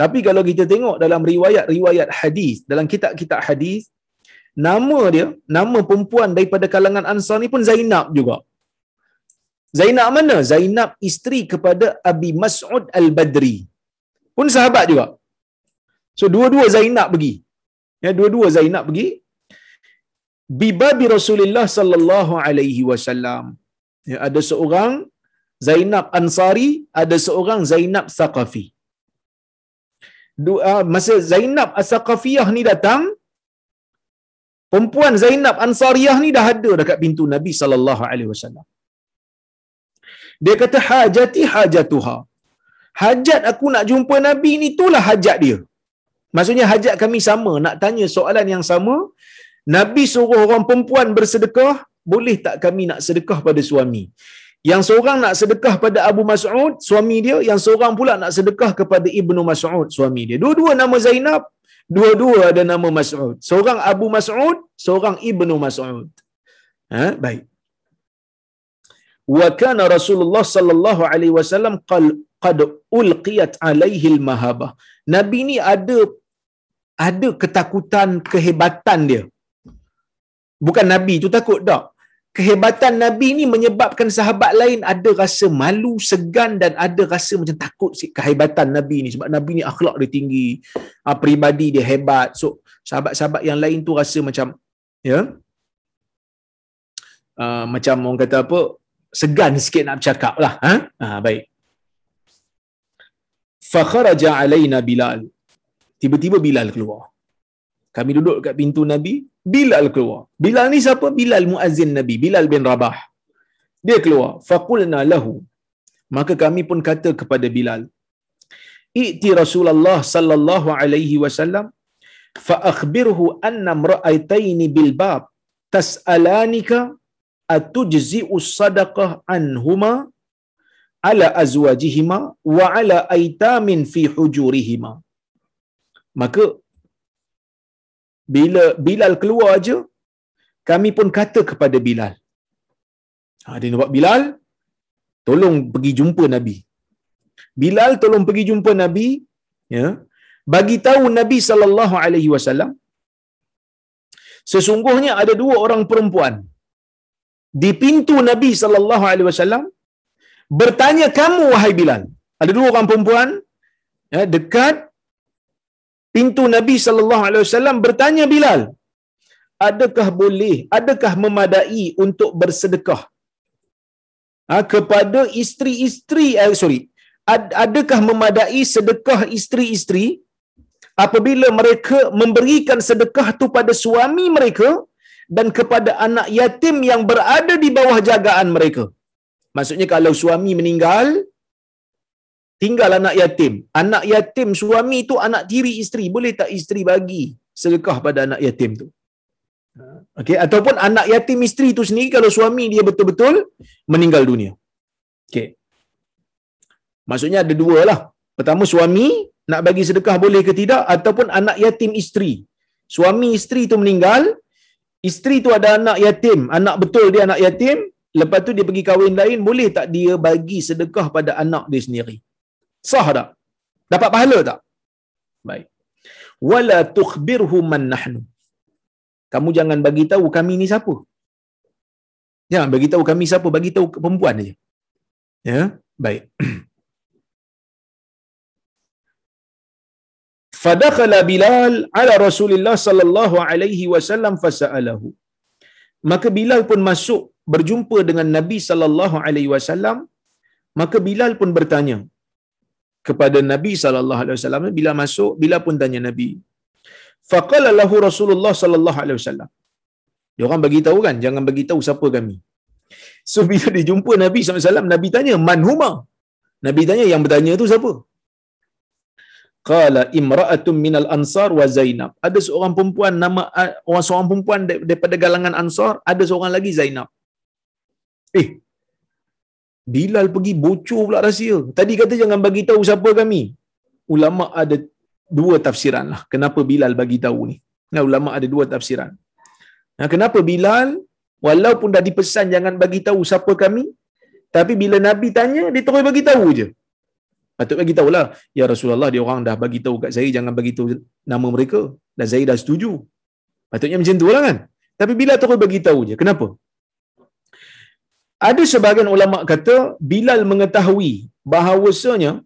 Tapi kalau kita tengok dalam riwayat-riwayat hadis, dalam kitab-kitab hadis, nama dia, nama perempuan daripada kalangan Ansar ni pun Zainab juga. Zainab mana? Zainab isteri kepada Abi Mas'ud Al-Badri. Pun sahabat juga. So dua-dua Zainab pergi. Ya, dua-dua Zainab pergi. Bibabi Rasulullah sallallahu alaihi wasallam. Ya, ada seorang Zainab Ansari, ada seorang Zainab Saqafi. Dua, masa Zainab As-Saqafiyah ni datang, perempuan Zainab Ansariyah ni dah ada dekat pintu Nabi sallallahu alaihi wasallam. Dia kata hajati hajatuha. Hajat aku nak jumpa Nabi ni itulah hajat dia. Maksudnya hajat kami sama, nak tanya soalan yang sama. Nabi suruh orang perempuan bersedekah, boleh tak kami nak sedekah pada suami? Yang seorang nak sedekah pada Abu Mas'ud, suami dia. Yang seorang pula nak sedekah kepada Ibnu Mas'ud, suami dia. Dua-dua nama Zainab, dua-dua ada nama Mas'ud. Seorang Abu Mas'ud, seorang Ibnu Mas'ud. Ha? Baik. Wa kana Rasulullah sallallahu alaihi wasallam qal qad ulqiyat alaihi al-mahabah. Nabi ni ada ada ketakutan kehebatan dia. Bukan Nabi tu takut tak kehebatan Nabi ni menyebabkan sahabat lain ada rasa malu, segan dan ada rasa macam takut si kehebatan Nabi ni sebab Nabi ni akhlak dia tinggi, ah, peribadi dia hebat. So sahabat-sahabat yang lain tu rasa macam ya. Uh, macam orang kata apa segan sikit nak bercakap lah ha? ha baik fakharaja alaina bilal tiba-tiba bilal keluar kami duduk kat pintu nabi Bilal keluar. Bilal ni siapa? Bilal muazzin Nabi, Bilal bin Rabah. Dia keluar. Faqulna lahu. Maka kami pun kata kepada Bilal, "I'ti Rasulullah sallallahu alaihi wasallam fa akhbirhu anna imra'ataini bil bab tas'alanika atujzi'u sadaqah anhuma ala azwajihima wa ala aitamin fi hujurihima." Maka bila Bilal keluar aja kami pun kata kepada Bilal. Ha, dia nampak Bilal tolong pergi jumpa Nabi. Bilal tolong pergi jumpa Nabi ya. Bagi tahu Nabi sallallahu alaihi wasallam sesungguhnya ada dua orang perempuan. Di pintu Nabi sallallahu alaihi wasallam bertanya kamu wahai Bilal? Ada dua orang perempuan ya, dekat pintu Nabi sallallahu alaihi wasallam bertanya Bilal, adakah boleh, adakah memadai untuk bersedekah ha, kepada isteri-isteri eh, sorry, ad, adakah memadai sedekah isteri-isteri apabila mereka memberikan sedekah tu pada suami mereka dan kepada anak yatim yang berada di bawah jagaan mereka. Maksudnya kalau suami meninggal, tinggal anak yatim. Anak yatim suami tu anak tiri isteri. Boleh tak isteri bagi sedekah pada anak yatim tu? Okey, ataupun anak yatim isteri tu sendiri kalau suami dia betul-betul meninggal dunia. Okey. Maksudnya ada dua lah. Pertama suami nak bagi sedekah boleh ke tidak ataupun anak yatim isteri. Suami isteri tu meninggal, isteri tu ada anak yatim, anak betul dia anak yatim, lepas tu dia pergi kahwin lain, boleh tak dia bagi sedekah pada anak dia sendiri? Sah tak? Dapat pahala tak? Baik. Wala tukhbirhu man nahnu. Kamu jangan bagi tahu kami ni siapa. Jangan bagi tahu kami siapa, bagi tahu perempuan aja. Ya, baik. Fadakhala Bilal ala Rasulullah sallallahu alaihi wasallam fasa'alahu. Maka Bilal pun masuk berjumpa dengan Nabi sallallahu alaihi wasallam. Maka Bilal pun bertanya, kepada Nabi sallallahu alaihi wasallam bila masuk bila pun tanya Nabi. Faqala lahu Rasulullah sallallahu alaihi wasallam. Dia orang bagi tahu kan jangan bagi tahu siapa kami. So bila dia jumpa Nabi sallallahu alaihi wasallam Nabi tanya man huma? Nabi tanya yang bertanya tu siapa? Qala imra'atun minal ansar wa Zainab. Ada seorang perempuan nama orang seorang perempuan daripada galangan Ansar, ada seorang lagi Zainab. Eh, Bilal pergi bocor pula rahsia. Tadi kata jangan bagi tahu siapa kami. Ulama ada dua tafsiran lah. Kenapa Bilal bagi tahu ni? Nah, ulama ada dua tafsiran. Nah, kenapa Bilal walaupun dah dipesan jangan bagi tahu siapa kami, tapi bila Nabi tanya dia terus bagi tahu je. Patut bagi tahulah. Ya Rasulullah dia orang dah bagi tahu kat saya jangan bagi tahu nama mereka dan saya dah setuju. Patutnya macam tu lah kan. Tapi bila terus bagi tahu je. Kenapa? Ada sebahagian ulama kata Bilal mengetahui bahawasanya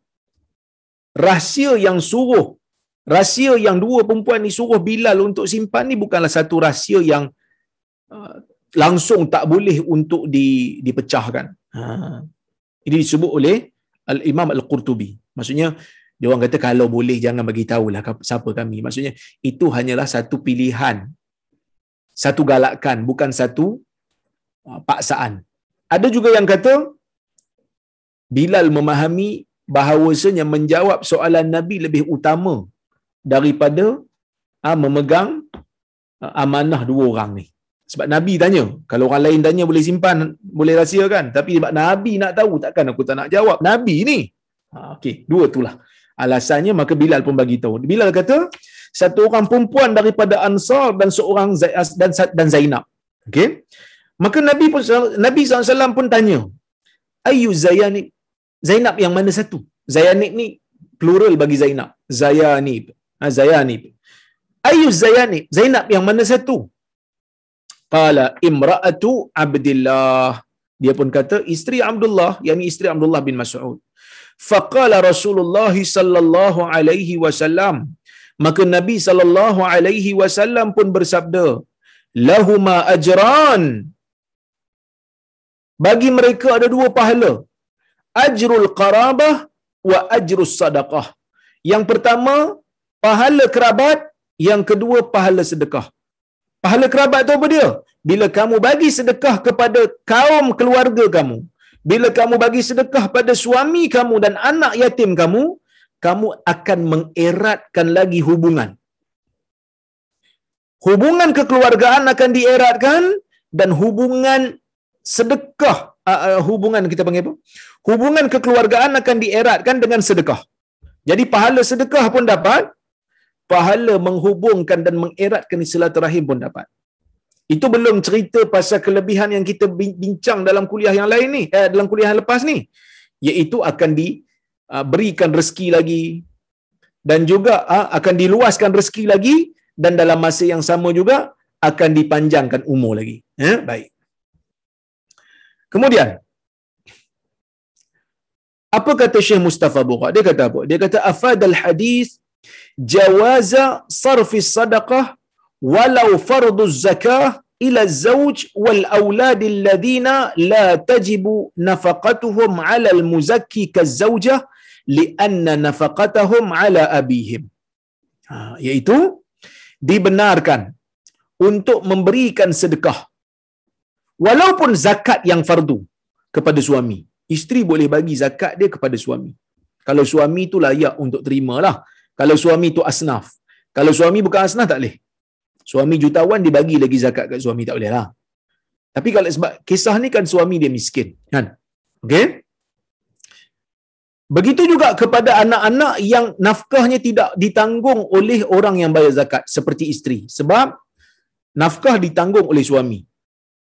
rahsia yang suruh rahsia yang dua perempuan ni suruh Bilal untuk simpan ni bukanlah satu rahsia yang uh, langsung tak boleh untuk di, dipecahkan. Ha. Ini disebut oleh Al-Imam Al-Qurtubi. Maksudnya dia orang kata kalau boleh jangan bagi tahulah siapa kami. Maksudnya itu hanyalah satu pilihan. Satu galakan bukan satu uh, paksaan. Ada juga yang kata Bilal memahami bahawasanya menjawab soalan Nabi lebih utama daripada ha, memegang ha, amanah dua orang ni. Sebab Nabi tanya, kalau orang lain tanya boleh simpan, boleh rahsia kan? Tapi sebab Nabi nak tahu, takkan aku tak nak jawab. Nabi ni. Ha, Okey, dua itulah. Alasannya maka Bilal pun bagi tahu. Bilal kata, satu orang perempuan daripada Ansar dan seorang dan dan Zainab. Okey. Maka Nabi pun Nabi SAW pun tanya, Ayu Zayanib? Zainab yang mana satu? Zayanib ni plural bagi Zainab. Zayanib. Ha, Zayanib. Ayu Zayanib? Zainab yang mana satu? Qala imra'atu Abdullah. Dia pun kata isteri Abdullah, yakni isteri Abdullah bin Mas'ud. Faqala Rasulullah sallallahu alaihi wasallam. Maka Nabi sallallahu alaihi wasallam pun bersabda, "Lahuma ajran." Bagi mereka ada dua pahala. Ajrul qarabah wa ajrus sadaqah. Yang pertama, pahala kerabat, yang kedua pahala sedekah. Pahala kerabat tu apa dia? Bila kamu bagi sedekah kepada kaum keluarga kamu, bila kamu bagi sedekah pada suami kamu dan anak yatim kamu, kamu akan mengeratkan lagi hubungan. Hubungan kekeluargaan akan dieratkan dan hubungan sedekah uh, hubungan kita panggil apa? Hubungan kekeluargaan akan dieratkan dengan sedekah. Jadi pahala sedekah pun dapat, pahala menghubungkan dan mengeratkan silaturahim pun dapat. Itu belum cerita pasal kelebihan yang kita bincang dalam kuliah yang lain ni, eh, dalam kuliah yang lepas ni. Iaitu akan diberikan uh, rezeki lagi dan juga uh, akan diluaskan rezeki lagi dan dalam masa yang sama juga akan dipanjangkan umur lagi. Eh, baik. Kemudian, apa kata Syekh Mustafa Bukhari? Dia kata apa? Dia kata afadal hadis jawaza sarfi sadaqah walau fardu zakah ila zawj wal awlad alladhina la tajibu nafaqatuhum ala al muzakki kazawjah lianna nafaqatuhum ala abihim ha, iaitu dibenarkan untuk memberikan sedekah walaupun zakat yang fardu kepada suami isteri boleh bagi zakat dia kepada suami kalau suami tu layak untuk terimalah kalau suami tu asnaf. Kalau suami bukan asnaf tak boleh. Suami jutawan dia bagi lagi zakat kat suami tak boleh lah. Tapi kalau sebab kisah ni kan suami dia miskin. Kan? Okay? Begitu juga kepada anak-anak yang nafkahnya tidak ditanggung oleh orang yang bayar zakat seperti isteri. Sebab nafkah ditanggung oleh suami.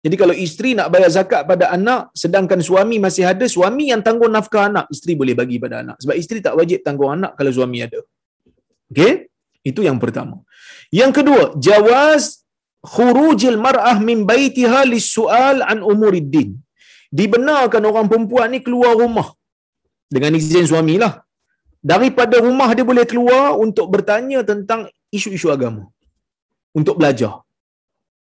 Jadi kalau isteri nak bayar zakat pada anak sedangkan suami masih ada, suami yang tanggung nafkah anak, isteri boleh bagi pada anak. Sebab isteri tak wajib tanggung anak kalau suami ada. Okey? Itu yang pertama. Yang kedua, jawaz khurujil mar'ah min baitiha lis-su'al an umuriddin. Dibenarkan orang perempuan ni keluar rumah dengan izin suamilah. Daripada rumah dia boleh keluar untuk bertanya tentang isu-isu agama. Untuk belajar.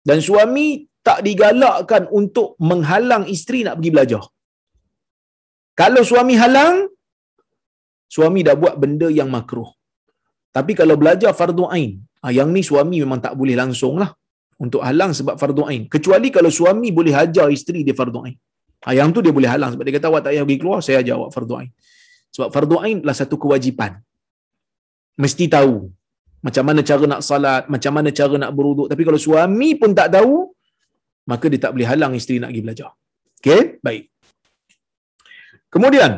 Dan suami tak digalakkan untuk menghalang isteri nak pergi belajar. Kalau suami halang, suami dah buat benda yang makruh. Tapi kalau belajar fardu ain, ah, yang ni suami memang tak boleh langsung lah untuk halang sebab fardu ain. Kecuali kalau suami boleh hajar isteri dia fardu ain. Ah, yang tu dia boleh halang sebab dia kata awak tak payah pergi keluar, saya ajar awak fardu ain. Sebab fardu ain adalah satu kewajipan. Mesti tahu macam mana cara nak salat, macam mana cara nak beruduk. Tapi kalau suami pun tak tahu, maka dia tak boleh halang isteri nak pergi belajar. Okey, baik. Kemudian,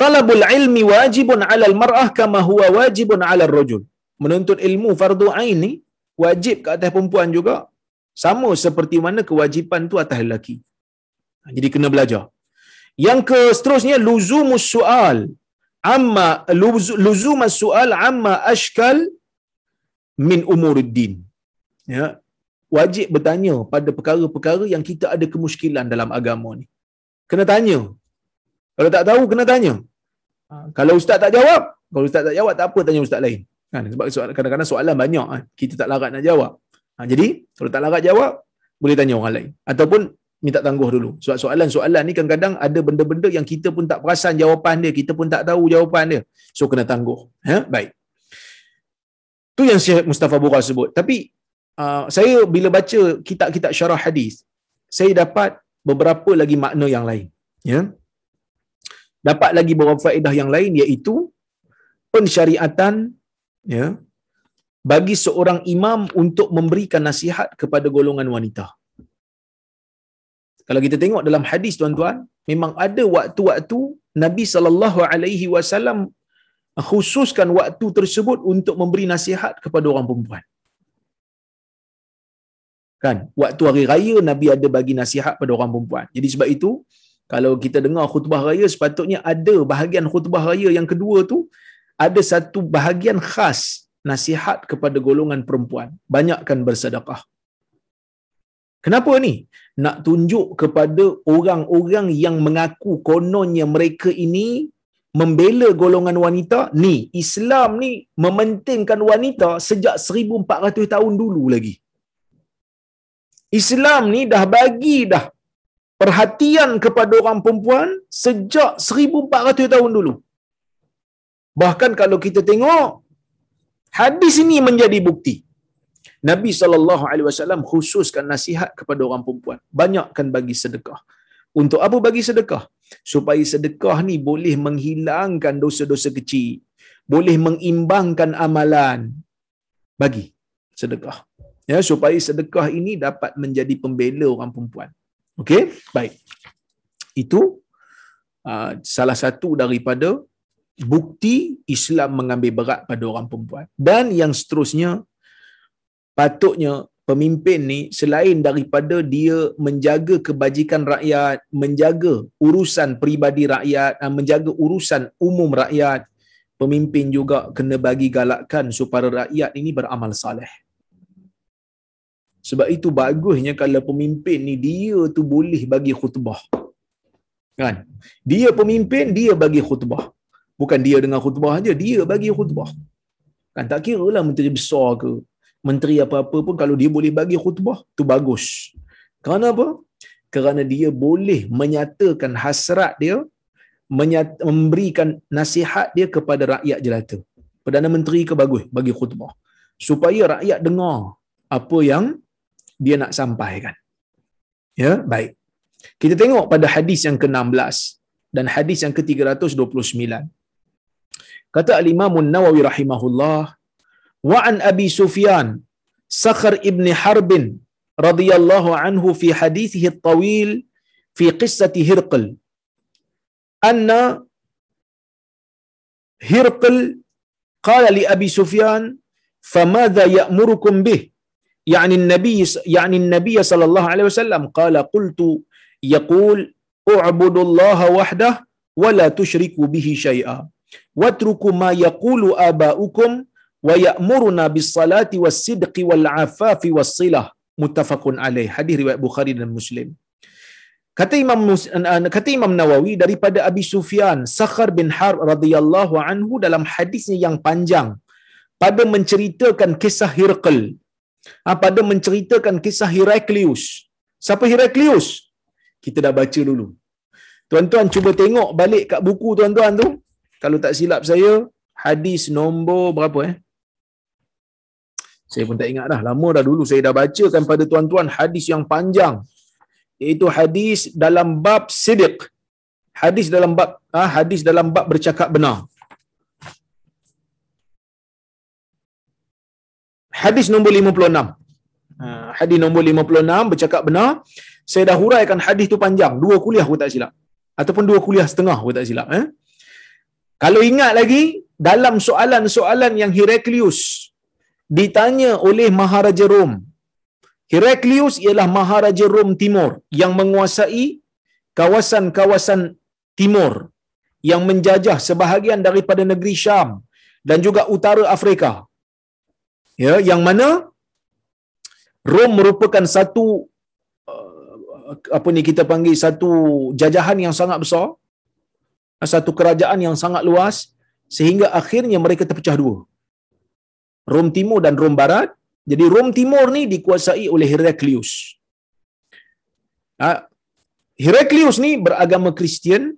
talabul ilmi wajibun 'alal mar'ah kama huwa wajibun 'alal rajul. Menuntut ilmu fardu ain ni wajib ke atas perempuan juga sama seperti mana kewajipan tu atas lelaki. Jadi kena belajar. Yang ke seterusnya luzumus soal amma luzumus soal amma ashkal min umuruddin. Ya. Wajib bertanya pada perkara-perkara yang kita ada kemuskilan dalam agama ni. Kena tanya. Kalau tak tahu, kena tanya. Ha, kalau ustaz tak jawab, kalau ustaz tak jawab, tak apa tanya ustaz lain. Kan? Sebab kadang-kadang soalan banyak. Ha, kita tak larat nak jawab. Ha, jadi, kalau tak larat jawab, boleh tanya orang lain. Ataupun minta tangguh dulu. Sebab soalan-soalan ni kadang-kadang ada benda-benda yang kita pun tak perasan jawapan dia. Kita pun tak tahu jawapan dia. So, kena tangguh. Ha? Baik. Tu yang Syekh Mustafa Bura sebut. Tapi uh, saya bila baca kitab-kitab syarah hadis, saya dapat beberapa lagi makna yang lain. Ya. Dapat lagi beberapa faedah yang lain iaitu pensyariatan ya bagi seorang imam untuk memberikan nasihat kepada golongan wanita. Kalau kita tengok dalam hadis tuan-tuan, memang ada waktu-waktu Nabi sallallahu alaihi wasallam khususkan waktu tersebut untuk memberi nasihat kepada orang perempuan. Kan? Waktu hari raya Nabi ada bagi nasihat pada orang perempuan. Jadi sebab itu kalau kita dengar khutbah raya sepatutnya ada bahagian khutbah raya yang kedua tu ada satu bahagian khas nasihat kepada golongan perempuan. Banyakkan bersedekah. Kenapa ni? Nak tunjuk kepada orang-orang yang mengaku kononnya mereka ini membela golongan wanita ni Islam ni mementingkan wanita sejak 1400 tahun dulu lagi Islam ni dah bagi dah perhatian kepada orang perempuan sejak 1400 tahun dulu bahkan kalau kita tengok hadis ini menjadi bukti Nabi saw khususkan nasihat kepada orang perempuan banyakkan bagi sedekah untuk apa bagi sedekah? Supaya sedekah ni boleh menghilangkan dosa-dosa kecil. Boleh mengimbangkan amalan. Bagi sedekah. Ya, supaya sedekah ini dapat menjadi pembela orang perempuan. Okey? Baik. Itu uh, salah satu daripada bukti Islam mengambil berat pada orang perempuan. Dan yang seterusnya, patutnya pemimpin ni selain daripada dia menjaga kebajikan rakyat, menjaga urusan peribadi rakyat, menjaga urusan umum rakyat, pemimpin juga kena bagi galakkan supaya rakyat ini beramal saleh. Sebab itu bagusnya kalau pemimpin ni dia tu boleh bagi khutbah. Kan? Dia pemimpin, dia bagi khutbah. Bukan dia dengan khutbah aja, dia bagi khutbah. Kan tak kira lah menteri besar ke, menteri apa-apa pun kalau dia boleh bagi khutbah tu bagus. Kerana apa? Kerana dia boleh menyatakan hasrat dia menyat- memberikan nasihat dia kepada rakyat jelata. Perdana Menteri ke bagus bagi khutbah. Supaya rakyat dengar apa yang dia nak sampaikan. Ya, baik. Kita tengok pada hadis yang ke-16 dan hadis yang ke-329. Kata Imam Nawawi rahimahullah wa an Abi Sufyan Sakhr ibn Harb radhiyallahu anhu fi hadithihi at-tawil fi qissati Hirqal anna Hirqal qala li Abi Sufyan famadha ya'murukum bih يعني النبي يعني النبي صلى الله عليه وسلم قال قلت يقول اعبدوا الله وحده ولا تشركوا به شيئا واتركوا ما يقول آباؤكم wa ya'muruna bis salati was sidqi wal afafi was silah muttafaqun alaih hadis riwayat Bukhari dan Muslim kata Imam kata Imam Nawawi daripada Abi Sufyan Sakhar bin Harb radhiyallahu anhu dalam hadisnya yang panjang pada menceritakan kisah Hirqal ha, pada menceritakan kisah Heraklius. Siapa Heraklius? Kita dah baca dulu. Tuan-tuan cuba tengok balik kat buku tuan-tuan tu. Kalau tak silap saya hadis nombor berapa eh? Saya pun tak ingat dah. Lama dah dulu saya dah bacakan pada tuan-tuan hadis yang panjang. Iaitu hadis dalam bab sidiq. Hadis dalam bab ah, hadis dalam bab bercakap benar hadis nombor 56 ha, hadis nombor 56 bercakap benar saya dah huraikan hadis tu panjang dua kuliah aku tak silap. Ataupun dua kuliah setengah aku tak silap eh. Kalau ingat lagi dalam soalan-soalan yang Heraklius ditanya oleh Maharaja Rom. Heraklius ialah Maharaja Rom Timur yang menguasai kawasan-kawasan timur yang menjajah sebahagian daripada negeri Syam dan juga utara Afrika. Ya, yang mana Rom merupakan satu uh, apa ni kita panggil satu jajahan yang sangat besar, satu kerajaan yang sangat luas sehingga akhirnya mereka terpecah dua. Rom Timur dan Rom Barat. Jadi Rom Timur ni dikuasai oleh Heraklius. Ha, Heraklius ni beragama Kristian.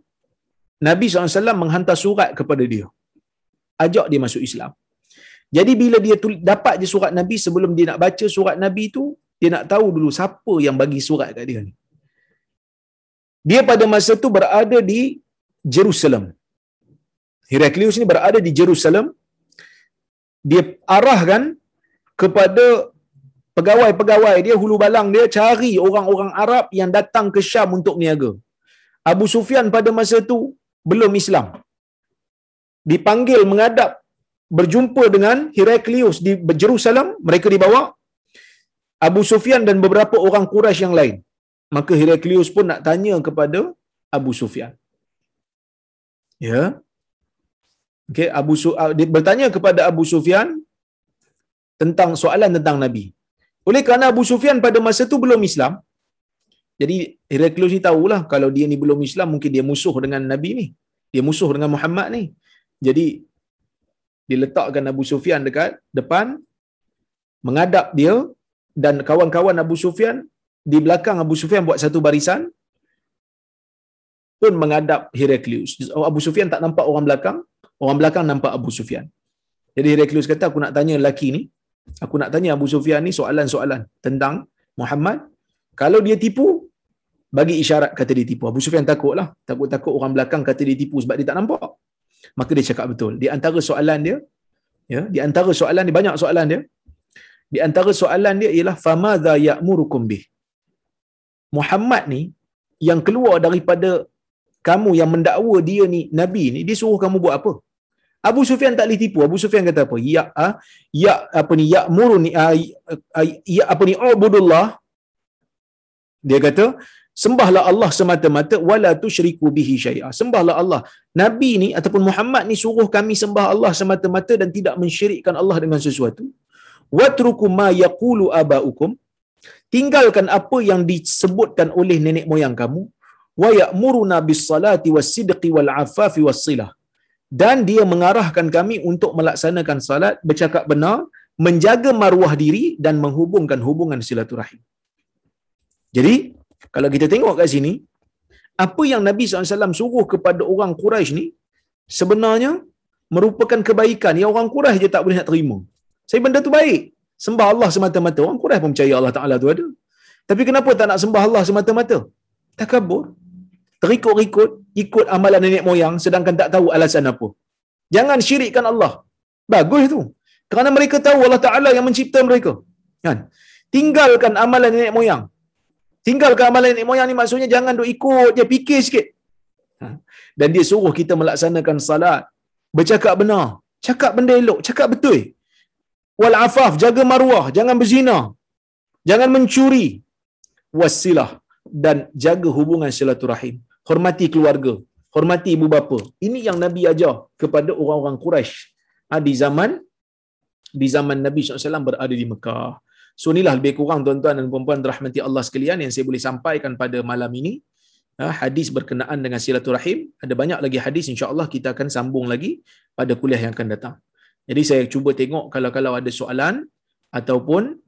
Nabi SAW menghantar surat kepada dia. Ajak dia masuk Islam. Jadi bila dia tulis, dapat je surat Nabi sebelum dia nak baca surat Nabi tu, dia nak tahu dulu siapa yang bagi surat kat dia ni. Dia pada masa tu berada di Jerusalem. Heraklius ni berada di Jerusalem. Dia arahkan kepada pegawai-pegawai dia hulu balang dia cari orang-orang Arab yang datang ke Syam untuk niaga. Abu Sufyan pada masa tu belum Islam. Dipanggil menghadap berjumpa dengan Heraklius di Jerusalem, mereka dibawa Abu Sufyan dan beberapa orang Quraisy yang lain. Maka Heraklius pun nak tanya kepada Abu Sufyan. Ya. Okey, Abu Su dia bertanya kepada Abu Sufyan tentang soalan tentang Nabi. Oleh kerana Abu Sufyan pada masa tu belum Islam. Jadi Heraklius ni tahulah kalau dia ni belum Islam mungkin dia musuh dengan Nabi ni. Dia musuh dengan Muhammad ni. Jadi diletakkan Abu Sufyan dekat depan mengadap dia dan kawan-kawan Abu Sufyan di belakang Abu Sufyan buat satu barisan pun mengadap Heraklius. Abu Sufyan tak nampak orang belakang, orang belakang nampak Abu Sufyan. Jadi Heraklius kata aku nak tanya lelaki ni, aku nak tanya Abu Sufyan ni soalan-soalan tentang Muhammad. Kalau dia tipu, bagi isyarat kata dia tipu. Abu Sufyan takutlah. Takut-takut orang belakang kata dia tipu sebab dia tak nampak maka dia cakap betul. Di antara soalan dia, ya, di antara soalan dia banyak soalan dia. Di antara soalan dia ialah famadza ya'murukum bih. Muhammad ni yang keluar daripada kamu yang mendakwa dia ni nabi ni dia suruh kamu buat apa? Abu Sufyan tak boleh tipu. Abu Sufyan kata apa? Ya ah, ya apa ni ya'muruni ah, ya apa ni ubudullah. Dia kata sembahlah Allah semata-mata wala tusyriku bihi syai'a. Sembahlah Allah. Nabi ni ataupun Muhammad ni suruh kami sembah Allah semata-mata dan tidak mensyirikkan Allah dengan sesuatu. Watruku ma yaqulu abaukum. Tinggalkan apa yang disebutkan oleh nenek moyang kamu. Wa ya'muruna bis salati was sidqi wal afafi was silah dan dia mengarahkan kami untuk melaksanakan salat bercakap benar menjaga maruah diri dan menghubungkan hubungan silaturahim. Jadi kalau kita tengok kat sini, apa yang Nabi SAW suruh kepada orang Quraisy ni sebenarnya merupakan kebaikan yang orang Quraisy je tak boleh nak terima. Saya benda tu baik. Sembah Allah semata-mata. Orang Quraisy pun percaya Allah Ta'ala tu ada. Tapi kenapa tak nak sembah Allah semata-mata? Takabur. Terikut-ikut, ikut amalan nenek moyang sedangkan tak tahu alasan apa. Jangan syirikkan Allah. Bagus tu. Kerana mereka tahu Allah Ta'ala yang mencipta mereka. Kan? Tinggalkan amalan nenek moyang. Tinggalkan amalan nenek moyang ni maksudnya jangan duk ikut je, fikir sikit. Ha. Dan dia suruh kita melaksanakan salat. Bercakap benar. Cakap benda elok. Cakap betul. Wal afaf. Jaga maruah. Jangan berzina. Jangan mencuri. Wasilah. Dan jaga hubungan silaturahim. Hormati keluarga. Hormati ibu bapa. Ini yang Nabi ajar kepada orang-orang Quraisy ha, di zaman di zaman Nabi SAW berada di Mekah. So inilah lebih kurang tuan-tuan dan puan-puan rahmati Allah sekalian yang saya boleh sampaikan pada malam ini. Ha, hadis berkenaan dengan silaturahim. Ada banyak lagi hadis insya-Allah kita akan sambung lagi pada kuliah yang akan datang. Jadi saya cuba tengok kalau-kalau ada soalan ataupun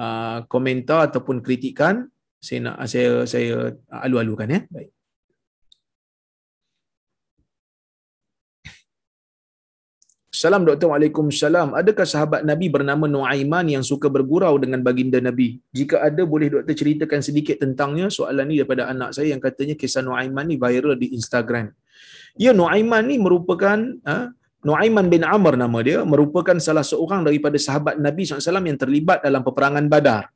uh, komentar ataupun kritikan saya nak saya saya alu-alukan ya. Baik. Salam Doktor Waalaikumsalam. Adakah sahabat Nabi bernama Nuaiman yang suka bergurau dengan baginda Nabi? Jika ada, boleh Doktor ceritakan sedikit tentangnya. Soalan ni daripada anak saya yang katanya kisah Nuaiman ni viral di Instagram. Ya, Nuaiman ni merupakan ha, Nuaiman bin Amr nama dia merupakan salah seorang daripada sahabat Nabi SAW yang terlibat dalam peperangan Badar.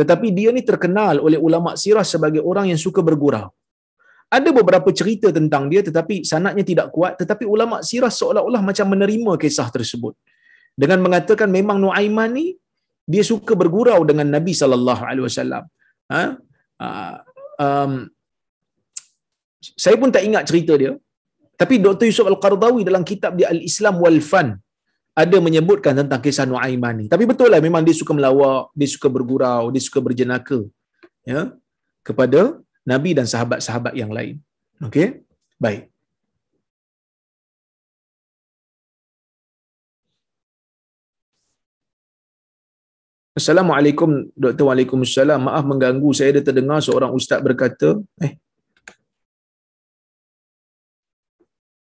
Tetapi dia ni terkenal oleh ulama sirah sebagai orang yang suka bergurau. Ada beberapa cerita tentang dia tetapi sanadnya tidak kuat tetapi ulama sirah seolah-olah macam menerima kisah tersebut. Dengan mengatakan memang Nuaiman ni dia suka bergurau dengan Nabi sallallahu alaihi wasallam. Ha? Ah, um, saya pun tak ingat cerita dia. Tapi Dr. Yusuf Al-Qardawi dalam kitab dia Al-Islam wal Fan ada menyebutkan tentang kisah Nuaiman ni. Tapi betul lah memang dia suka melawak, dia suka bergurau, dia suka berjenaka ya kepada Nabi dan sahabat-sahabat yang lain. Okey? Baik. Assalamualaikum Dr. Waalaikumsalam. Maaf mengganggu. Saya ada terdengar seorang ustaz berkata, eh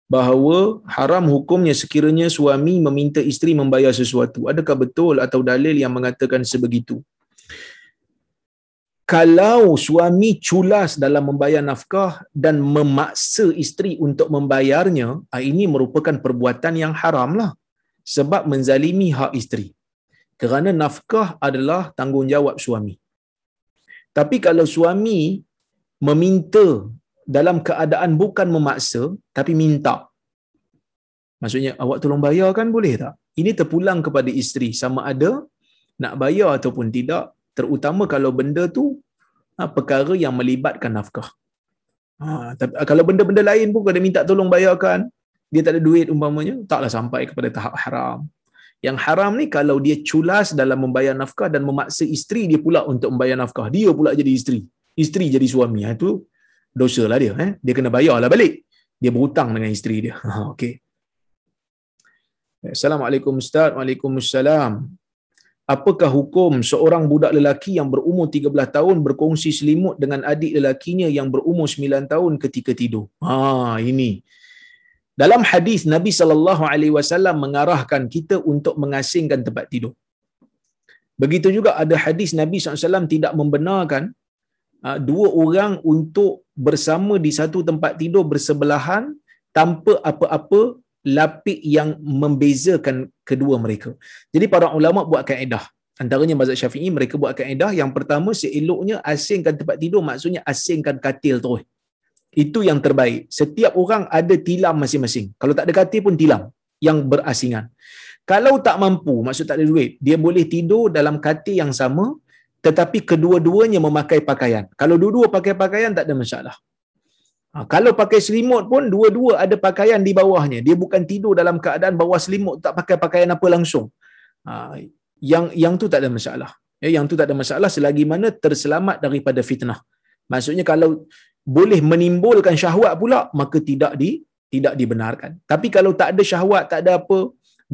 bahawa haram hukumnya sekiranya suami meminta isteri membayar sesuatu. Adakah betul atau dalil yang mengatakan sebegitu? Kalau suami culas dalam membayar nafkah dan memaksa isteri untuk membayarnya, ah, ini merupakan perbuatan yang haram lah. Sebab menzalimi hak isteri. Kerana nafkah adalah tanggungjawab suami. Tapi kalau suami meminta dalam keadaan bukan memaksa tapi minta. Maksudnya awak tolong bayar kan boleh tak? Ini terpulang kepada isteri sama ada nak bayar ataupun tidak terutama kalau benda tu ha, perkara yang melibatkan nafkah. Ha, tapi, kalau benda-benda lain pun kalau minta tolong bayarkan dia tak ada duit umpamanya taklah sampai kepada tahap haram. Yang haram ni kalau dia culas dalam membayar nafkah dan memaksa isteri dia pula untuk membayar nafkah. Dia pula jadi isteri. Isteri jadi suami. Ha, itu dosa lah dia. Eh? Dia kena bayar lah balik. Dia berhutang dengan isteri dia. okay. Assalamualaikum Ustaz. Waalaikumsalam. Apakah hukum seorang budak lelaki yang berumur 13 tahun berkongsi selimut dengan adik lelakinya yang berumur 9 tahun ketika tidur? Ha, ini. Dalam hadis Nabi sallallahu alaihi wasallam mengarahkan kita untuk mengasingkan tempat tidur. Begitu juga ada hadis Nabi SAW tidak membenarkan Ah, dua orang untuk bersama di satu tempat tidur bersebelahan tanpa apa-apa lapik yang membezakan kedua mereka. Jadi para ulama buat kaedah. Antaranya mazhab Syafi'i mereka buat kaedah yang pertama seeloknya asingkan tempat tidur maksudnya asingkan katil terus. Itu yang terbaik. Setiap orang ada tilam masing-masing. Kalau tak ada katil pun tilam yang berasingan. Kalau tak mampu, maksud tak ada duit, dia boleh tidur dalam katil yang sama tetapi kedua-duanya memakai pakaian. Kalau dua-dua pakai pakaian tak ada masalah. Ha, kalau pakai selimut pun dua-dua ada pakaian di bawahnya. Dia bukan tidur dalam keadaan bawah selimut tak pakai pakaian apa langsung. Ha, yang yang tu tak ada masalah. Ya, yang tu tak ada masalah selagi mana terselamat daripada fitnah. Maksudnya kalau boleh menimbulkan syahwat pula maka tidak di tidak dibenarkan. Tapi kalau tak ada syahwat, tak ada apa,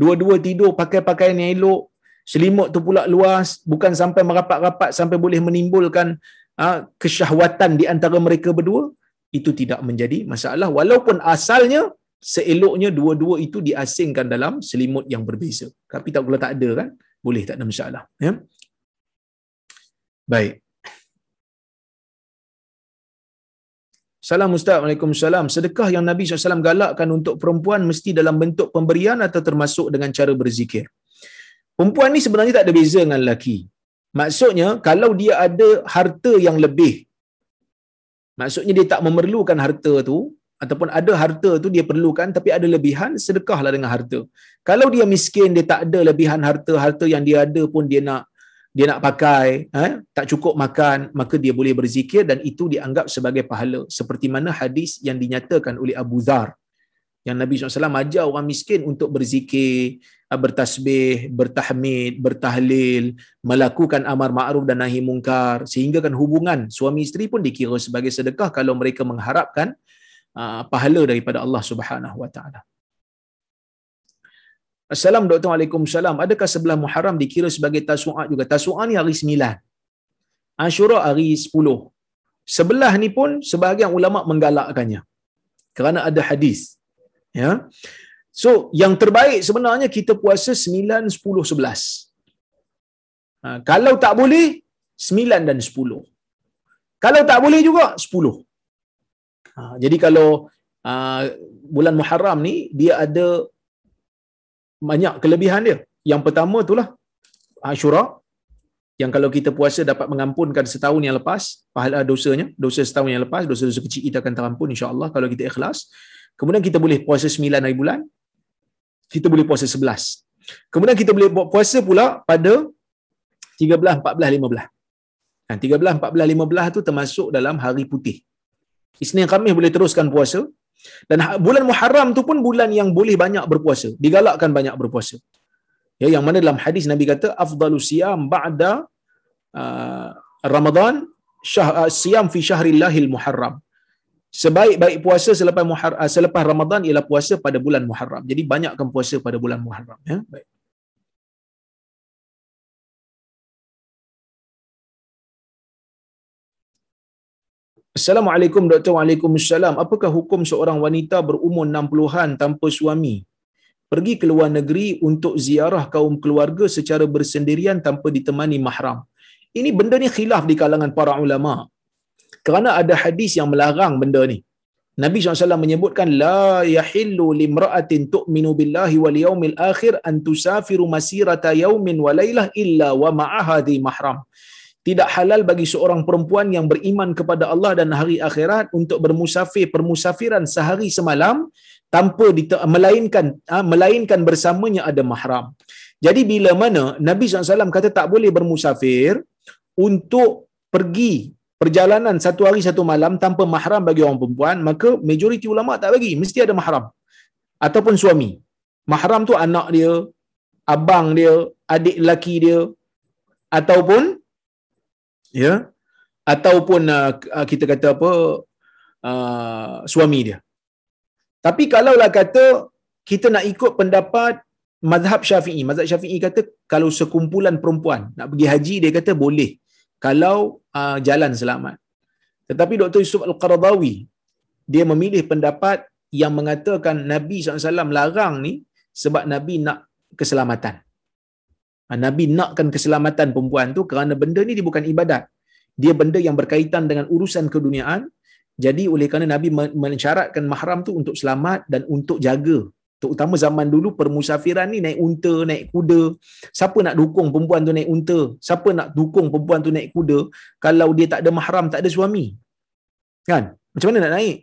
dua-dua tidur pakai pakaian yang elok, selimut tu pula luas bukan sampai merapat-rapat sampai boleh menimbulkan uh, kesyahwatan di antara mereka berdua itu tidak menjadi masalah walaupun asalnya seeloknya dua-dua itu diasingkan dalam selimut yang berbeza tapi tak kalau tak ada kan boleh tak ada masalah ya baik Salam Ustaz, Waalaikumsalam. Sedekah yang Nabi SAW galakkan untuk perempuan mesti dalam bentuk pemberian atau termasuk dengan cara berzikir? Perempuan ni sebenarnya tak ada beza dengan lelaki. Maksudnya kalau dia ada harta yang lebih, maksudnya dia tak memerlukan harta tu, ataupun ada harta tu dia perlukan tapi ada lebihan, sedekahlah dengan harta. Kalau dia miskin, dia tak ada lebihan harta, harta yang dia ada pun dia nak dia nak pakai, eh, tak cukup makan, maka dia boleh berzikir dan itu dianggap sebagai pahala. Seperti mana hadis yang dinyatakan oleh Abu Dhar yang Nabi SAW ajar orang miskin untuk berzikir, bertasbih, bertahmid, bertahlil, melakukan amar ma'ruf dan nahi mungkar sehingga kan hubungan suami isteri pun dikira sebagai sedekah kalau mereka mengharapkan uh, pahala daripada Allah Subhanahu wa taala. Assalamualaikum Dr. Waalaikumsalam. Adakah sebelah Muharram dikira sebagai Tasu'a juga? Tasu'a ni hari 9. Ashura hari 10. Sebelah ni pun sebahagian ulama menggalakkannya. Kerana ada hadis ya So, yang terbaik sebenarnya kita puasa 9, 10, 11. Ha, kalau tak boleh, 9 dan 10. Kalau tak boleh juga, 10. Ha, jadi kalau uh, bulan Muharram ni, dia ada banyak kelebihan dia. Yang pertama itulah Ashura, yang kalau kita puasa dapat mengampunkan setahun yang lepas pahala dosanya dosa setahun yang lepas dosa-dosa kecil kita akan terampun insya-Allah kalau kita ikhlas kemudian kita boleh puasa 9 hari bulan kita boleh puasa 11 kemudian kita boleh buat puasa pula pada 13 14 15 dan 13 14 15 tu termasuk dalam hari putih. Isnin Khamis boleh teruskan puasa. Dan ha- bulan Muharram tu pun bulan yang boleh banyak berpuasa. Digalakkan banyak berpuasa. Ya, yang mana dalam hadis Nabi kata afdalu siyam ba'da uh, Ramadan syah, uh, siyam fi syahrillahil muharram. Sebaik-baik puasa selepas Muharram uh, selepas Ramadan ialah puasa pada bulan Muharram. Jadi banyakkan puasa pada bulan Muharram ya. Baik. Assalamualaikum Dr. Waalaikumsalam. Apakah hukum seorang wanita berumur 60-an tanpa suami pergi ke luar negeri untuk ziarah kaum keluarga secara bersendirian tanpa ditemani mahram. Ini benda ni khilaf di kalangan para ulama. Kerana ada hadis yang melarang benda ni. Nabi SAW menyebutkan la yahillu limra'atin tu'minu billahi wal yaumil akhir an tusafiru masirata yaumin wa lailah illa wa ma'aha di mahram. Tidak halal bagi seorang perempuan yang beriman kepada Allah dan hari akhirat untuk bermusafir permusafiran sehari semalam tanpa dite- melainkan ha, melainkan bersamanya ada mahram. Jadi bila mana Nabi SAW kata tak boleh bermusafir untuk pergi perjalanan satu hari satu malam tanpa mahram bagi orang perempuan, maka majoriti ulama tak bagi, mesti ada mahram. Ataupun suami. Mahram tu anak dia, abang dia, adik lelaki dia ataupun ya ataupun uh, kita kata apa uh, suami dia. Tapi kalaulah kata kita nak ikut pendapat mazhab Syafi'i, mazhab Syafi'i kata kalau sekumpulan perempuan nak pergi haji dia kata boleh kalau uh, jalan selamat. Tetapi Dr. Yusuf Al-Qaradawi dia memilih pendapat yang mengatakan Nabi SAW larang ni sebab Nabi nak keselamatan. Ah, Nabi nakkan keselamatan perempuan tu kerana benda ni dia bukan ibadat. Dia benda yang berkaitan dengan urusan keduniaan jadi oleh kerana Nabi mensyaratkan mahram tu untuk selamat dan untuk jaga. Terutama zaman dulu permusafiran ni naik unta, naik kuda. Siapa nak dukung perempuan tu naik unta? Siapa nak dukung perempuan tu naik kuda kalau dia tak ada mahram, tak ada suami? Kan? Macam mana nak naik?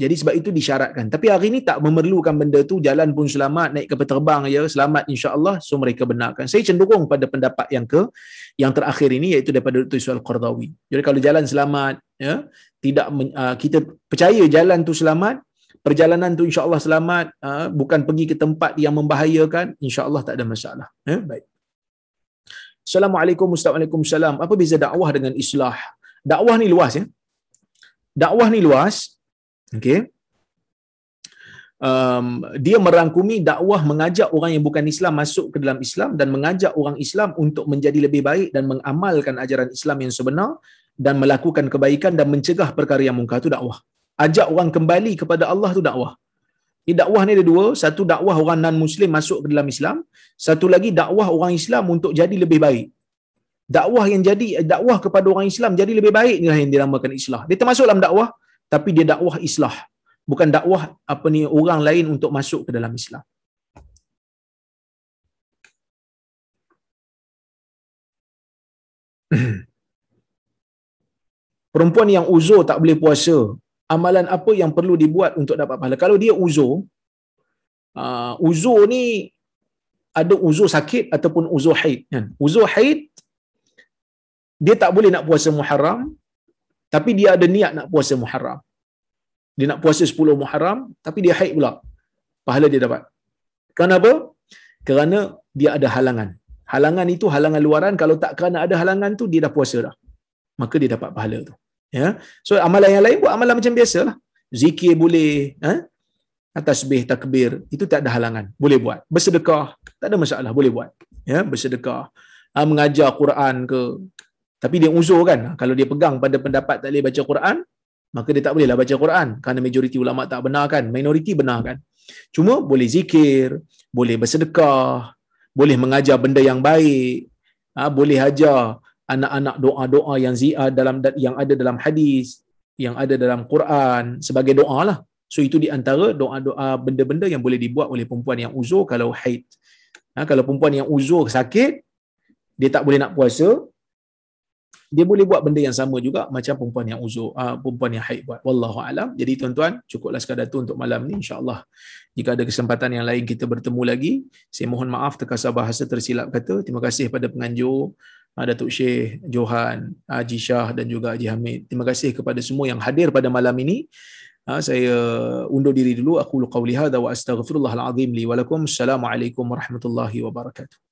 Jadi sebab itu disyaratkan. Tapi hari ini tak memerlukan benda tu, jalan pun selamat, naik kapal terbang ya, selamat insya-Allah, so mereka benarkan. Saya cenderung pada pendapat yang ke yang terakhir ini iaitu daripada Dr. Iswal Qardawi. Jadi kalau jalan selamat, ya, tidak uh, kita percaya jalan tu selamat, perjalanan tu insya-Allah selamat, uh, bukan pergi ke tempat yang membahayakan, insya-Allah tak ada masalah. Ya, baik. Assalamualaikum warahmatullahi wabarakatuh. Apa beza dakwah dengan islah? Dakwah ni luas ya. Dakwah ni luas, Okay. Um, dia merangkumi dakwah mengajak orang yang bukan Islam masuk ke dalam Islam dan mengajak orang Islam untuk menjadi lebih baik dan mengamalkan ajaran Islam yang sebenar dan melakukan kebaikan dan mencegah perkara yang mungkar itu dakwah. Ajak orang kembali kepada Allah tu dakwah. Ini dakwah ni ada dua, satu dakwah orang non muslim masuk ke dalam Islam, satu lagi dakwah orang Islam untuk jadi lebih baik. Dakwah yang jadi dakwah kepada orang Islam jadi lebih baik inilah yang dinamakan Islam. Dia termasuk dalam dakwah tapi dia dakwah islah bukan dakwah apa ni orang lain untuk masuk ke dalam Islam perempuan yang uzur tak boleh puasa amalan apa yang perlu dibuat untuk dapat pahala kalau dia uzur uh, uzur ni ada uzur sakit ataupun uzur haid kan uzur haid dia tak boleh nak puasa Muharram tapi dia ada niat nak puasa Muharram. Dia nak puasa 10 Muharram tapi dia haid pula. Pahala dia dapat. Kenapa? Kerana dia ada halangan. Halangan itu halangan luaran kalau tak kerana ada halangan tu dia dah puasa dah. Maka dia dapat pahala tu. Ya. So amalan yang lain buat amalan macam biasalah. Zikir boleh, ha? tasbih, takbir, itu tak ada halangan. Boleh buat. Bersedekah, tak ada masalah, boleh buat. Ya, bersedekah. Ha, mengajar Quran ke, tapi dia uzur kan kalau dia pegang pada pendapat tak boleh baca Quran maka dia tak bolehlah baca Quran kerana majoriti ulama tak benarkan minoriti benarkan cuma boleh zikir boleh bersedekah boleh mengajar benda yang baik ha, boleh ajar anak-anak doa-doa yang zia dalam yang ada dalam hadis yang ada dalam Quran sebagai doa lah. So itu di antara doa-doa benda-benda yang boleh dibuat oleh perempuan yang uzur kalau haid. Ha, kalau perempuan yang uzur sakit dia tak boleh nak puasa dia boleh buat benda yang sama juga macam perempuan yang uzur uh, perempuan yang haid buat. Wallahu alam. Jadi tuan-tuan cukuplah sekadar tu untuk malam ni insyaallah. Jika ada kesempatan yang lain kita bertemu lagi. Saya mohon maaf terkasar bahasa tersilap kata. Terima kasih pada penganjur Datuk Syekh Johan Haji Shah dan juga Haji Hamid. Terima kasih kepada semua yang hadir pada malam ini. Uh, saya undur diri dulu. Aku qauli hadza wa astaghfirullahal azim li wa lakum. Assalamualaikum warahmatullahi wabarakatuh